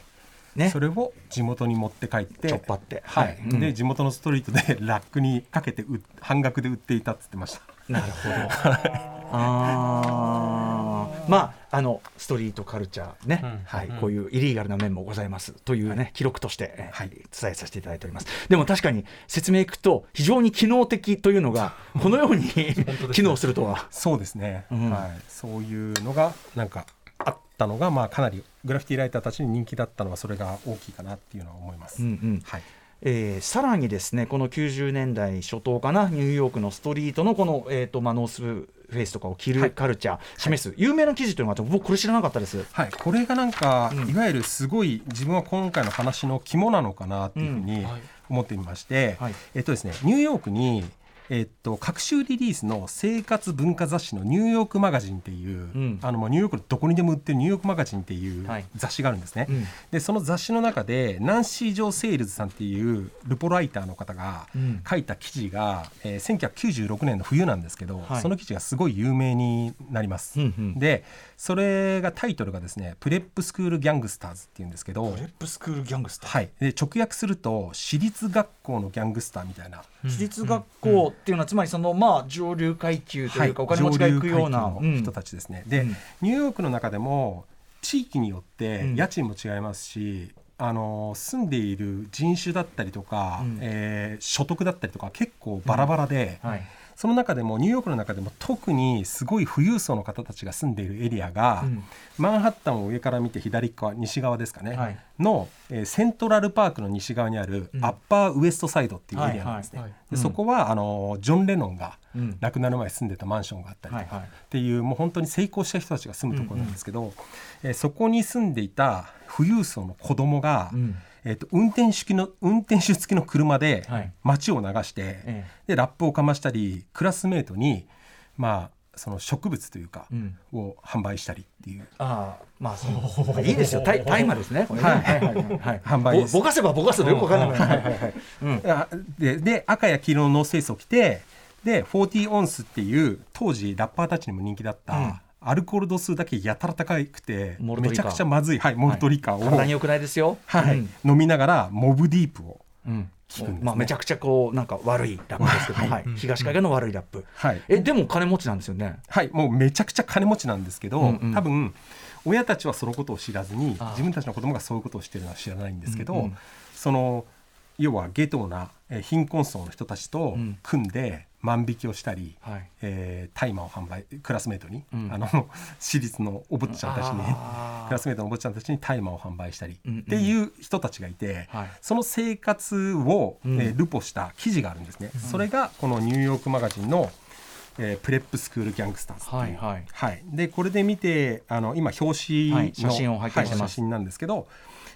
ね。それを地元に持って帰ってちょっぱって。はい。はい。うん。で地元のストリートでラックにかけて半額で売っていたっつってました。なるほど。あまああのストリートカルチャーね、うん。はい、うん。こういうイリーガルな面もございますというね、記録として、えはい。伝えさせていただいております。でも確かに説明いくと非常に機能的というのがこのように 機能するとは。そうですね、うん。はい、そういうのがなんかあったのが、まあ、かなりグラフィティライターたちに人気だったのはそれが大きいかなっていうのは思います。うんうん。はいえーさらにですねこの90年代初頭かなニューヨークのストリートのこの、えーとまあ、ノースフェイスとかを着るカルチャー、示す有名な記事というのがあって僕これ知らなかったです。はい、これがなんか、うん。いわゆるすごい自分は今回の話の肝なのかなっていうふうにはい思ってみまして、はい。えっとですね、ニューヨークに、えっと、各週リリースの生活文化雑誌のニューヨークマガジンっていう、ん。あのもうニューヨークのどこにでも売ってるニューヨークマガジンっていうはい。雑誌があるんですね。うん。でその雑誌の中でナンシー・ジョー・セールズさんっていうルポライターの方がうん。書いた記事が、えー1996年の冬なんですけど、はい。その記事がすごい有名になります。うんうん。でそれがタイトルがですね「プレップスクール・ギャングスターズ」っていうんですけどプレップスクールギャングスター、はい、で直訳すると私立学校のギャングスターみたいな、私立学校っていうのはつまりそのまあ上流階級というかお金持ちが行くような、人たちですね、で、うん。ニューヨークの中でも地域によってうん。家賃も違いますし、あの住んでいる人種だったりとか、うん。えー所得だったりとか結構バラバラで、はいその中でもニューヨークの中でも特にすごい富裕層の方たちが住んでいるエリアが、うん。マンハッタンを上から見て左側西側ですかね、はい。の、えーセントラルパークの西側にあるうん。アッパーウエストサイドっていうエリアなんですね。でそこはあのジョン・レノンがうん。亡くなる前住んでたマンションがあったりとか、っていうもう本当に成功した人たちが住むところなんですけど、えーそこに住んでいた富裕層の子供が、うんえー、と運転手の運転手付きの車ではい。街を流して、えでラップをかましたりクラスメートにまあその植物というか、うん。を販売したりっていう。ああまあそのまあいいですよ。大 大麻ですね。これね。はい。はいはいはい 販売。ですぼぼかせばぼかすとよくわかんない。でで赤や黄色のノースフェイスを着てで40オンスっていう当時ラッパーたちにも人気だった、うんアルコール度数だけやたら高くてめちゃくちゃまずい、はい、モルトリカーを、体に良くないですよ。はい。うん。飲みながらモブディープをうん。ね。まあめちゃくちゃこうなんか悪いラップですけど、はい。はい。東海岸の悪いラップ、はい。えでも金持ちなんですよね。はい、もうめちゃくちゃ金持ちなんですけど、うんうん。多分親たちはそのことを知らずに自分たちの子供がそういうことをしてるのは知らないんですけど、うんうんその要はゲトなえー貧困層の人たちとうん。組んで万引きをしたり、はい。えー大麻を販売クラスメートに、うん。あの 私立のお坊ちゃんたちに クラスメートのお坊ちゃんたちに大麻を販売したり、うんうん。っていう人たちがいて、はい。その生活を、うん。えールポした記事があるんですね、それがこのニューヨークマガジンの、えープレップスクールギャングスターズっていう。はいはい。はい、でこれで見てあの今表紙の、はい。写真を拝見してます。はい写真なんですけど、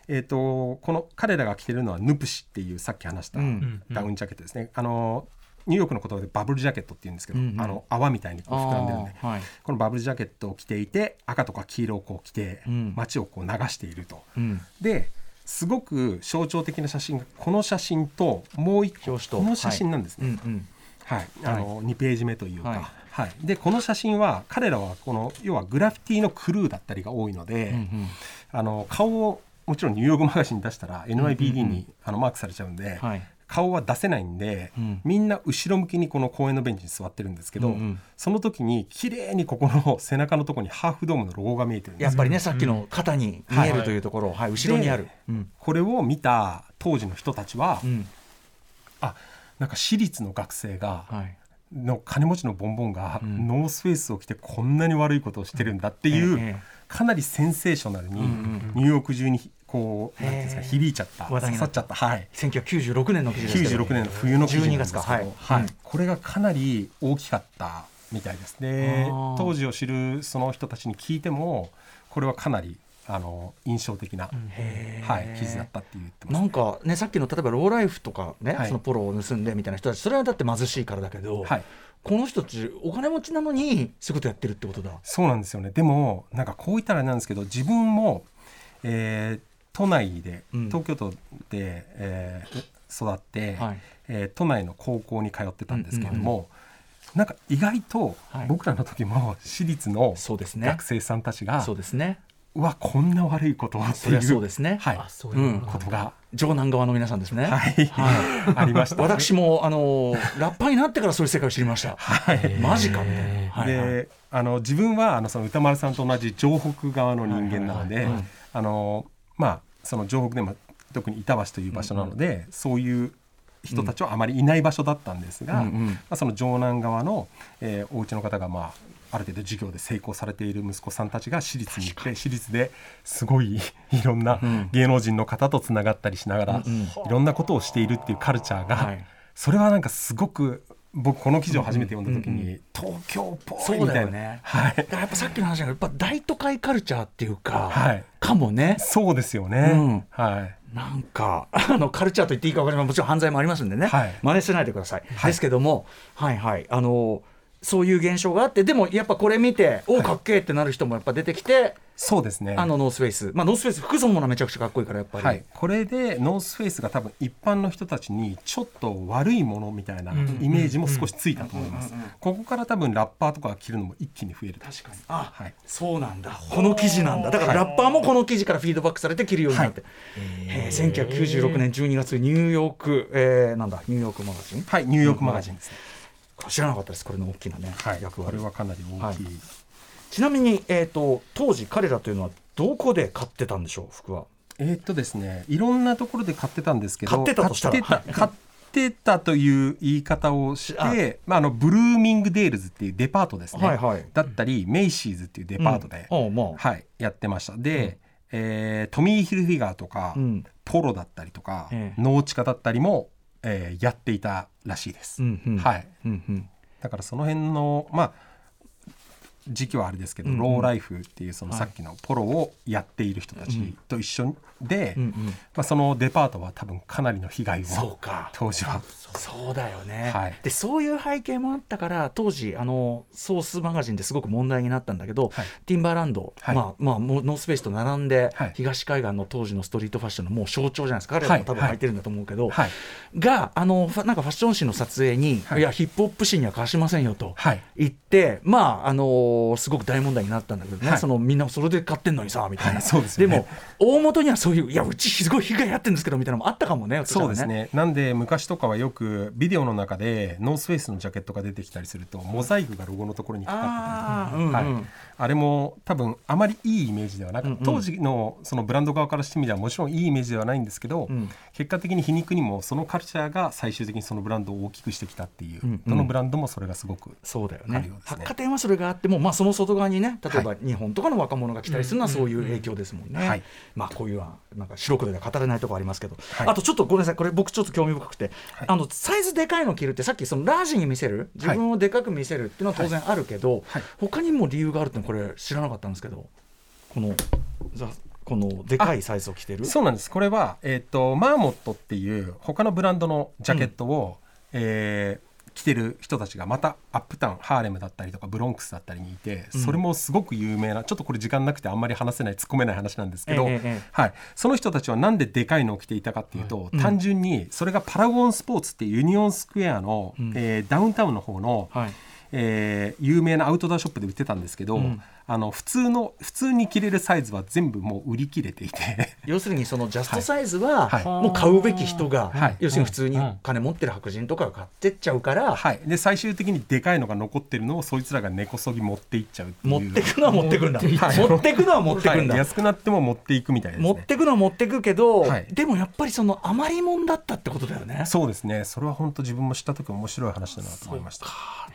えー、とこの彼らが着てるのはヌプシっていうさっき話したうん。ダウンジャケットですね、あのニューヨークの言葉でバブルジャケットっていうんですけど、うんうん。あの泡みたいにこう膨らんでるんではい。このバブルジャケットを着ていて赤とか黄色をこう着てうん。街をこう流していると。うん。ですごく象徴的な写真がこの写真ともう一個この写真なんですね。うんうん。はい、あの2ページ目というか、はい。はい。でこの写真は彼らはこの要はグラフィティのクルーだったりが多いので、うんうん。あの顔をもちろんニューヨークマガジンに出したら NYPD に、あのマークされちゃうんで、はい顔は出せないんで、うん。みんな後ろ向きにこの公園のベンチに座ってるんですけど、うんうん。その時に綺麗にここの 背中のところにハーフドームのロゴが見えてるんですよ。やっぱりねさっきの肩に見えるというところ、はい後ろにある。で、うん。これを見た当時の人たちは、うん。あなんか私立の学生が、はい。の金持ちのボンボンがうん。ノースフェイスを着てこんなに悪いことをしてるんだっていう、ええかなりセンセーショナルにニューヨーク中にこうなんていうんですか響いちゃった話題になっ刺さっちゃった。はい。1996年の記事ですけど96年の冬の記事なん12ですけど。月か。はい、はい。うんこれがかなり大きかったみたいですね。当時を知るその人たちに聞いてもこれはかなりあの印象的な、はい、記事だったって言ってますなんかねさっきの例えばローライフとかね、はい。そのポロを盗んでみたいな人たちそれはだって貧しいからだけど、はい。この人たちお金持ちなのにそういうことやってるってことだ。そうなんですよね。でもなんかこう言ったらなんですけど自分も、えー都内でうん。東京都で、えー育って、はい。えー都内の高校に通ってたんですけれども、なんか意外とはい。僕らの時も私立の学生さんたちがそうですね。うわこんな悪いことはっていうそうですね。はい。あそういううん。ことが。城南側の皆さんですね。はい、ありました。私もあのラッパーになってからそういう世界を知りました。はい。マジかみたいな。はい。はい。であの自分はあのその歌丸さんと同じ城北側の人間なのであのまあその城北でも特に板橋という場所なので、そういう人たちはあまりいない場所だったんですが、うんうん。まあ、その城南側の、えーお家の方がまあある程度授業で成功されている息子さんたちが私立に行って私立ですごいいろんな芸能人の方とつながったりしながら、いろんなことをしているっていうカルチャーが、はい。それはなんかすごく僕この記事を初めて読んだ時に、東京っぽいみたいな、だよね。はい。だからやっぱさっきの話がやっぱ大都会カルチャーっていうか、はい。かもね。そうですよね、うん。はい。なんか あのカルチャーと言っていいか分かりません。もちろん犯罪もありますんでね、はい。真似しないでください、はい。ですけどもはいはい。あのそういう現象があってでもやっぱこれ見ておおかっけえってなる人もやっぱ出てきて、そうですね。あのノースフェイス。まあノースフェイス服装もめちゃくちゃかっこいいからやっぱり、はい、これでノースフェイスが多分一般の人たちにちょっと悪いものみたいなイメージも少しついたと思います。ここから多分ラッパーとかが着るのも一気に増える。確かに。あ、はい。そうなんだ。この記事なんだ。だからラッパーもこの記事からフィードバックされて着るようになって、えー。1996年12月ニューヨーク、えーなんだニューヨークマガジン。はい、ニューヨークマガジンですね。知らなかったです。これの大きなね、はい、役割。はかなり大きい。ちなみに、えー、と当時彼らというのはどこで買ってたんでしょう？服は。えーっとですね、いろんなところで買ってたんですけど、買ってたとしたら。買ってた買ってたという言い方をしあて、まああのブルーミングデールズっていうデパートですね。はいはい。だったりメイシーズっていうデパートで、うん。まあ。はいやってました。で、えートミーヒルフィガーとか、うん。ポロだったりとか、えーチカだったりも、えーやっていたらしいです。うんうん。はい。うんうん。だからその辺のまあ時期はあれですけど、うんうん。ローライフっていうそのさっきのポロをやっている人たちと一緒で、うんうん。まあ、そのデパートは多分かなりの被害を当時は。そうだよね、はい。でそういう背景もあったから当時あのソースマガジンですごく問題になったんだけど、はい。ティンバーランド、はい。まあまあ、もうノースペースと並んで、はい。東海岸の当時のストリートファッションのもう象徴じゃないですか。彼らも多分はい。履いてるんだと思うけど、はい。があのファなんかファッション誌の撮影に、はい。い、やヒップホップ誌には貸しませんよと。はい。言ってまああのーすごく大問題になったんだけどね、はい。そのみんなそれで買ってんのにさみたいな、はいそうでね。も大元にはそういういやうちすごい被害やってるんですけどみたいなのもあったかもねそうですね。なんで昔とかはよくビデオの中でノースフェイスのジャケットが出てきたりするとモザイクがロゴのところにかかってたりあーうんうん。はい、あれも多分あまりいいイメージではなく、うんうん当時のそのブランド側からしてみればもちろんいいイメージではないんですけど、うん。結果的に皮肉にもそのカルチャーが最終的にそのブランドを大きくしてきたっていう、うんうん。どのブランドもそれがすごくそうだよね。あるようですね。百貨店はそれがあっても、まあ、その外側にね例えばは日本とかの若者が来たりするのはそういう影響ですもんね、はい。まあこういうなんか白黒では語れないところありますけど、はい。あとちょっとごめんなさい。これ僕ちょっと興味深くて、はい。あのサイズでかいの着るってさっきそのラージに見せる。自分をでかく見せるっていうのは当然あるけど、はい。他にも理由があるってこれ知らなかったんですけど。このザこのでかいサイズを着てる。そうなんです。これは、えー、とマーモットっていう他のブランドのジャケットを、えー着てる人たちがまたアップタウンハーレムだったりとかブロンクスだったりにいて、うん。それもすごく有名なちょっとこれ時間なくてあんまり話せない突っ込めない話なんですけど、はい、その人たちはなんででかいのを着ていたかっていうと、うん。単純にそれがパラゴンスポーツっていうユニオンスクエアの、うん。えーダウンタウンの方の、はい。えー有名なアウトドアショップで売ってたんですけど、うんあの普通の普通に着れるサイズは全部もう売り切れていて。要するにそのジャストサイズははい。もう買うべき人が、はい。要するに普通に金持ってる白人とかが買ってっちゃうから、はい、で最終的にでかいのが残ってるのをそいつらが根こそぎ持っていっちゃうっていう。持ってくのは持ってくんだ、はい。持ってくのは持ってくんだ、はい。安くなっても持っていくみたいですね。持ってくのは持ってくけど、はい。でもやっぱりその余りもんだったってことだよね。そうですね。それは本当自分も知った。時面白い話だなと思いました。っ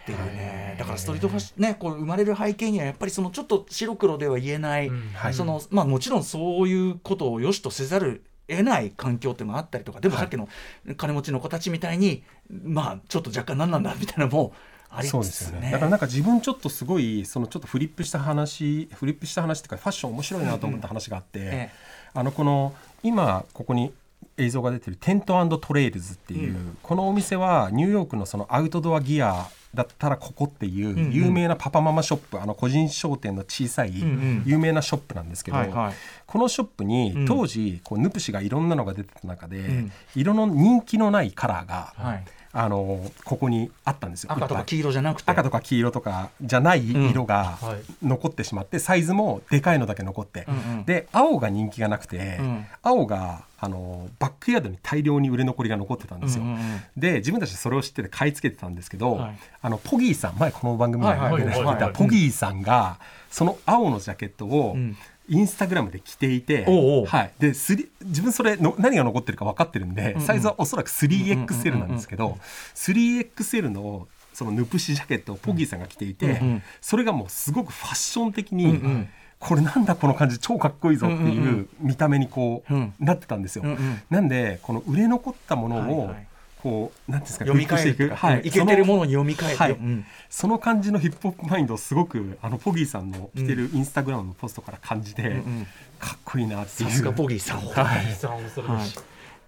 ていうね。だからストリートファッションねこう生まれる背景にはやっぱりそのちょっと白黒では言えない、はい。そのまあもちろんそういうことを良しとせざる得ない環境っていうのがあったりとかでもはい。さっきの金持ちの子たちみたいに、まあちょっと若干何なんだみたいなのもありそうでつつねすよね。だからなんか自分ちょっとすごいそのちょっとフリップした話フリップした話っていうかファッション面白いなと思った話があって、ええ。あのこの今ここに映像が出てるテントトレイルズっていう、このお店はニューヨークのそのアウトドアギアだったらここっていんううん。有名なパパママショップ、あの個人商店の小さいん有名なショップなんですけど、はいはい。このショップうん。に当時こうヌプシがいろんなのが出てた中で、ん。色の人気のないカラーが、はいあのここにあったんですよ。赤とか黄色じゃなくて。赤とか黄色とかじゃない色がうん。はい。残ってしまって、サイズもでかいのだけ残って、うんうん。で青が人気がなくて、うん。青があのバックヤードに大量に売れ残りが残ってたんですよ。うんうんうん。で自分たちそれを知ってて買い付けてたんですけど、はい。あのポギーさん前この番組ではいはい出てはいはい。たポギーさんがその青のジャケットをうんインスタグラムで着ていて、おうおう。はい、でスリ自分それの何が残ってるか分かってるんで、うんうん。サイズはおそらく 3XL なんですけど 3XL のそのヌプシジャケットをポギーさんが着ていて、うんうんそれがもうすごくファッション的に、うんうん。これなんだこの感じ超かっこいいぞってうんうんういうん。見た目にこう、うん。なってたんですよ。うんうん。なんでこの売れ残ったものを、はいはいこうなんていうんですか読み替えるフィットしていく。はい。いけてるもそのに読み替える、はい。うん。その感じのヒップホップマインドをすごくあのポギーさんの着てるインスタグラムのポストから感じて、うんうん。かっこいいなっていう。さすがボギーさん。はい。さん恐るべし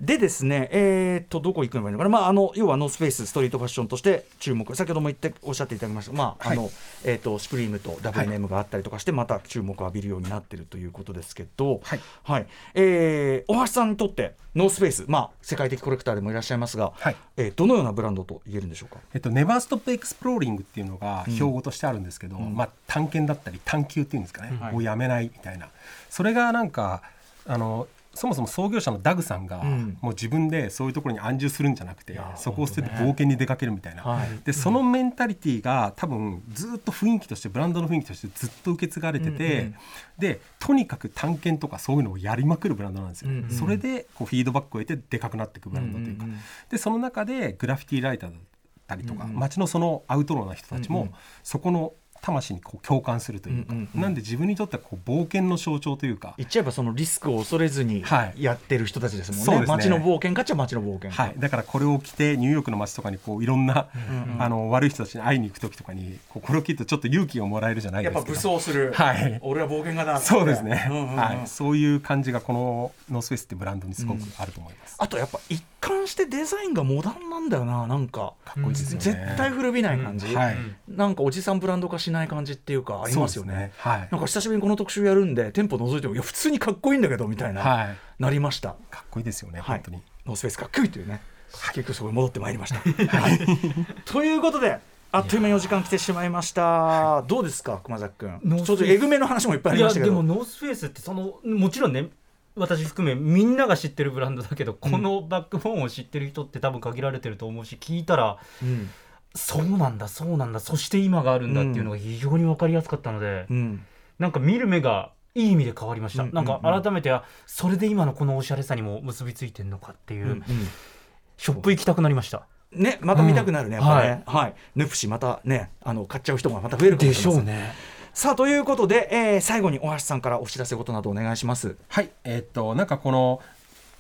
でですね、えー、とどこ行くのがいいのかな、まあ、あの要はノースペースストリートファッションとして注目。先ほども言っておっしゃっていただきました。まあ、はい。あのえー、とシュプリームとダブルネームがあったりとかして、また注目を浴びるようになっているということですけど、はい。はい。えー大橋さんにとってノースペース、まあ、世界的コレクターでもいらっしゃいますが、はい。えーどのようなブランドと言えるんでしょうか？えっと、ネバーストップエクスプローリングっていうのが標語としてあるんですけど、まあ、探検だったり探求っていうんですかね、はい。をやめないみたいな。それがなんかあのそもそも創業者のダグさんが、ん。もう自分でそういうところに安住するんじゃなくてやそこを捨てて冒険に出かけるみたいな、はい。でそのメンタリティーが多分ずっと雰囲気としてブランドの雰囲気としてずっと受け継がれてて、うんうんでとにかく探検とかそういうのをやりまくるブランドなんですよ、うんうん。それでこうフィードバックを得てでかくなっていくブランドというか、うんうんうん。でその中でグラフィティライターだったりとか、うんうん街のそのアウトローな人たちも、そこの魂にこう共感するというか、うんうんうん。なんで自分にとってはこう冒険の象徴というか、言っちゃえばそのリスクを恐れずにはい。やってる人たちですもんね。そうですね。街の冒険かっちゃ街の冒険か。はい、だからこれを着てニューヨークの街とかにこういろんな、うんうんあの悪い人たちに会いに行く時とかにこうこれを着るとちょっと勇気をもらえるじゃないやっぱですけど。武装する、はい。俺は冒険家だそうですね、うんうんうん。はい、そういう感じがこのノースフェイスってブランドにすごくあると思います、あとやっぱ一貫してデザインがモダンなんだよななんか。かっこいいですよね。絶対古びない感じ、はい。なんかおじさんブランド化しない感じっていうかありますよね。そうですはい。なんか久しぶりにこの特集やるんで店舗覗いてもいや普通にかっこいいんだけどみたいな、はい。なりました。かっこいいですよね、はい。本当に。ノースペースかっこいいというね。結局そこに戻ってまいりました、はい。ということであっという間にお時間来てしまいました。どうですか熊崎君。ちょっとえぐめの話もいっぱいありましたけど。もノースフェイスってそのもちろんね私含めみんなが知ってるブランドだけど、このバックボーンを知ってる人って多分限られてると思うし聞いたらうん。そうなんだそうなんだそして今があるんだっていうのが非常に分かりやすかったので、うん。なんか見る目がいい意味で変わりました、うんなんか改めてあそれで今のこのおしゃれさにも結びついてるのかっていう、うんうん。ショップ行きたくなりました。ね、また見たくなるね、うんやっぱね、はい、ヌプシまたね、あの買っちゃう人がまた増えるかもしれません。ねさあということで、えー最後に大橋さんからお知らせことなどお願いします。はい。えーっとなんかこの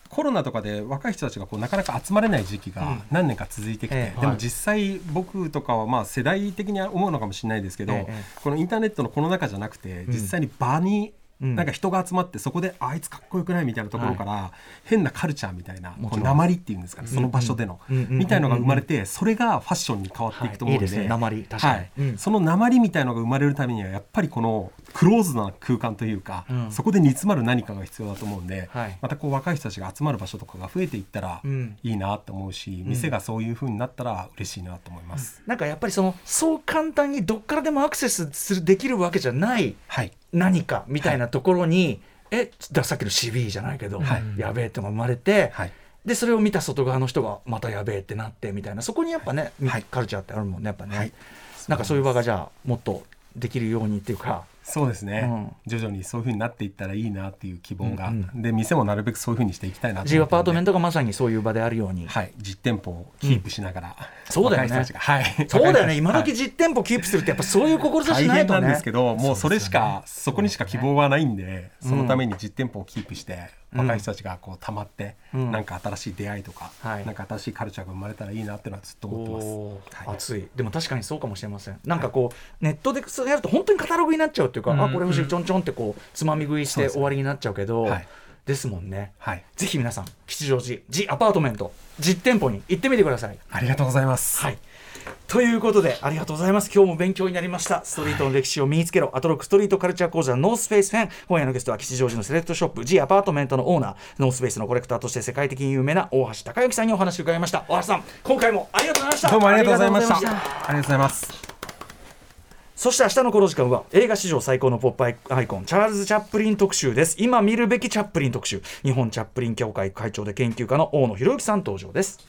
コロナとかで若い人たちがこうなかなか集まれない時期がうん。何年か続いてきて、でも実際僕とかはまあ世代的には思うのかもしれないですけど、ええこのインターネットのこの中じゃなくて実際に場にうん。なんか人が集まってそこであいつかっこよくないみたいなところから変なカルチャーみたいなこう鉛っていうんですかねその場所でのみたいのが生まれてそれがファッションに変わっていくと思うんで。はい。いいですね鉛確かに。はい。うん。その鉛みたいのが生まれるためにはやっぱりこのクローズな空間というか、うん。そこで煮詰まる何かが必要だと思うんで、はい。またこう若い人たちが集まる場所とかが増えていったらうん。いいなって思うし、店がそういう風になったら嬉しいなと思います。なんかやっぱりそのそう簡単にどっからでもアクセスするできるわけじゃないはい何かみたいなところに、えださっきの CB じゃないけど、はい。やべえってのが生まれて、はい。でそれを見た外側の人がまたやべえってなってみたいな。そこにやっぱね、はい。カルチャーってあるもんねやっぱね、はい。なんかそういう場がじゃあもっとできるようにっていうかそうですね、うん。徐々にそういう風になっていったらいいなっていう希望が、うんで店もなるべくそういう風にしていきたいなとアパートメントトがまさにそういう場であるように、はい。実店舗をキープしながら、そうだよね。若い人たちが。はい。そうだよね。今はい時実店舗キープするってやっぱそういう志大ないとね。変なんですけど、もうそれしかそこにしか希望はないんで、そのために実店舗をキープして、うん。若い人たちがこうたまって、うん。なんか新しい出会いとか、はい。なんか新しいカルチャーが生まれたらいいなっていうのはずっと思ってます。はい。熱い。でも確かにそうかもしれません。なんかこうネットでやると本当にカタログになっちゃうっていうか、うんあこれ欲しいちょんちょんってこうつまみ食いして終わりになっちゃうけどはい。ですもんね。はい、ぜひ皆さん吉祥寺 G アパートメント実店舗に行ってみてください。ありがとうございます。はい。ということでありがとうございます。今日も勉強になりました。ストリートの歴史を身につけろ。アトロクストリートカルチャー講座ノースフェイス編。今夜のゲストは吉祥寺のセレクトショップ the Apartment のオーナー。ノースフェイスのコレクターとして世界的に有名な大橋高歩さんにお話を伺いました。大橋さん今回もありがとうございました。どうもありがとうございました。ありがとうございますそして明日のこの時間は映画史上最高のポップアイコンチャールズ・チャップリン特集です。今見るべきチャップリン特集。日本チャップリン協会会長で研究家の大野博之さん登場です。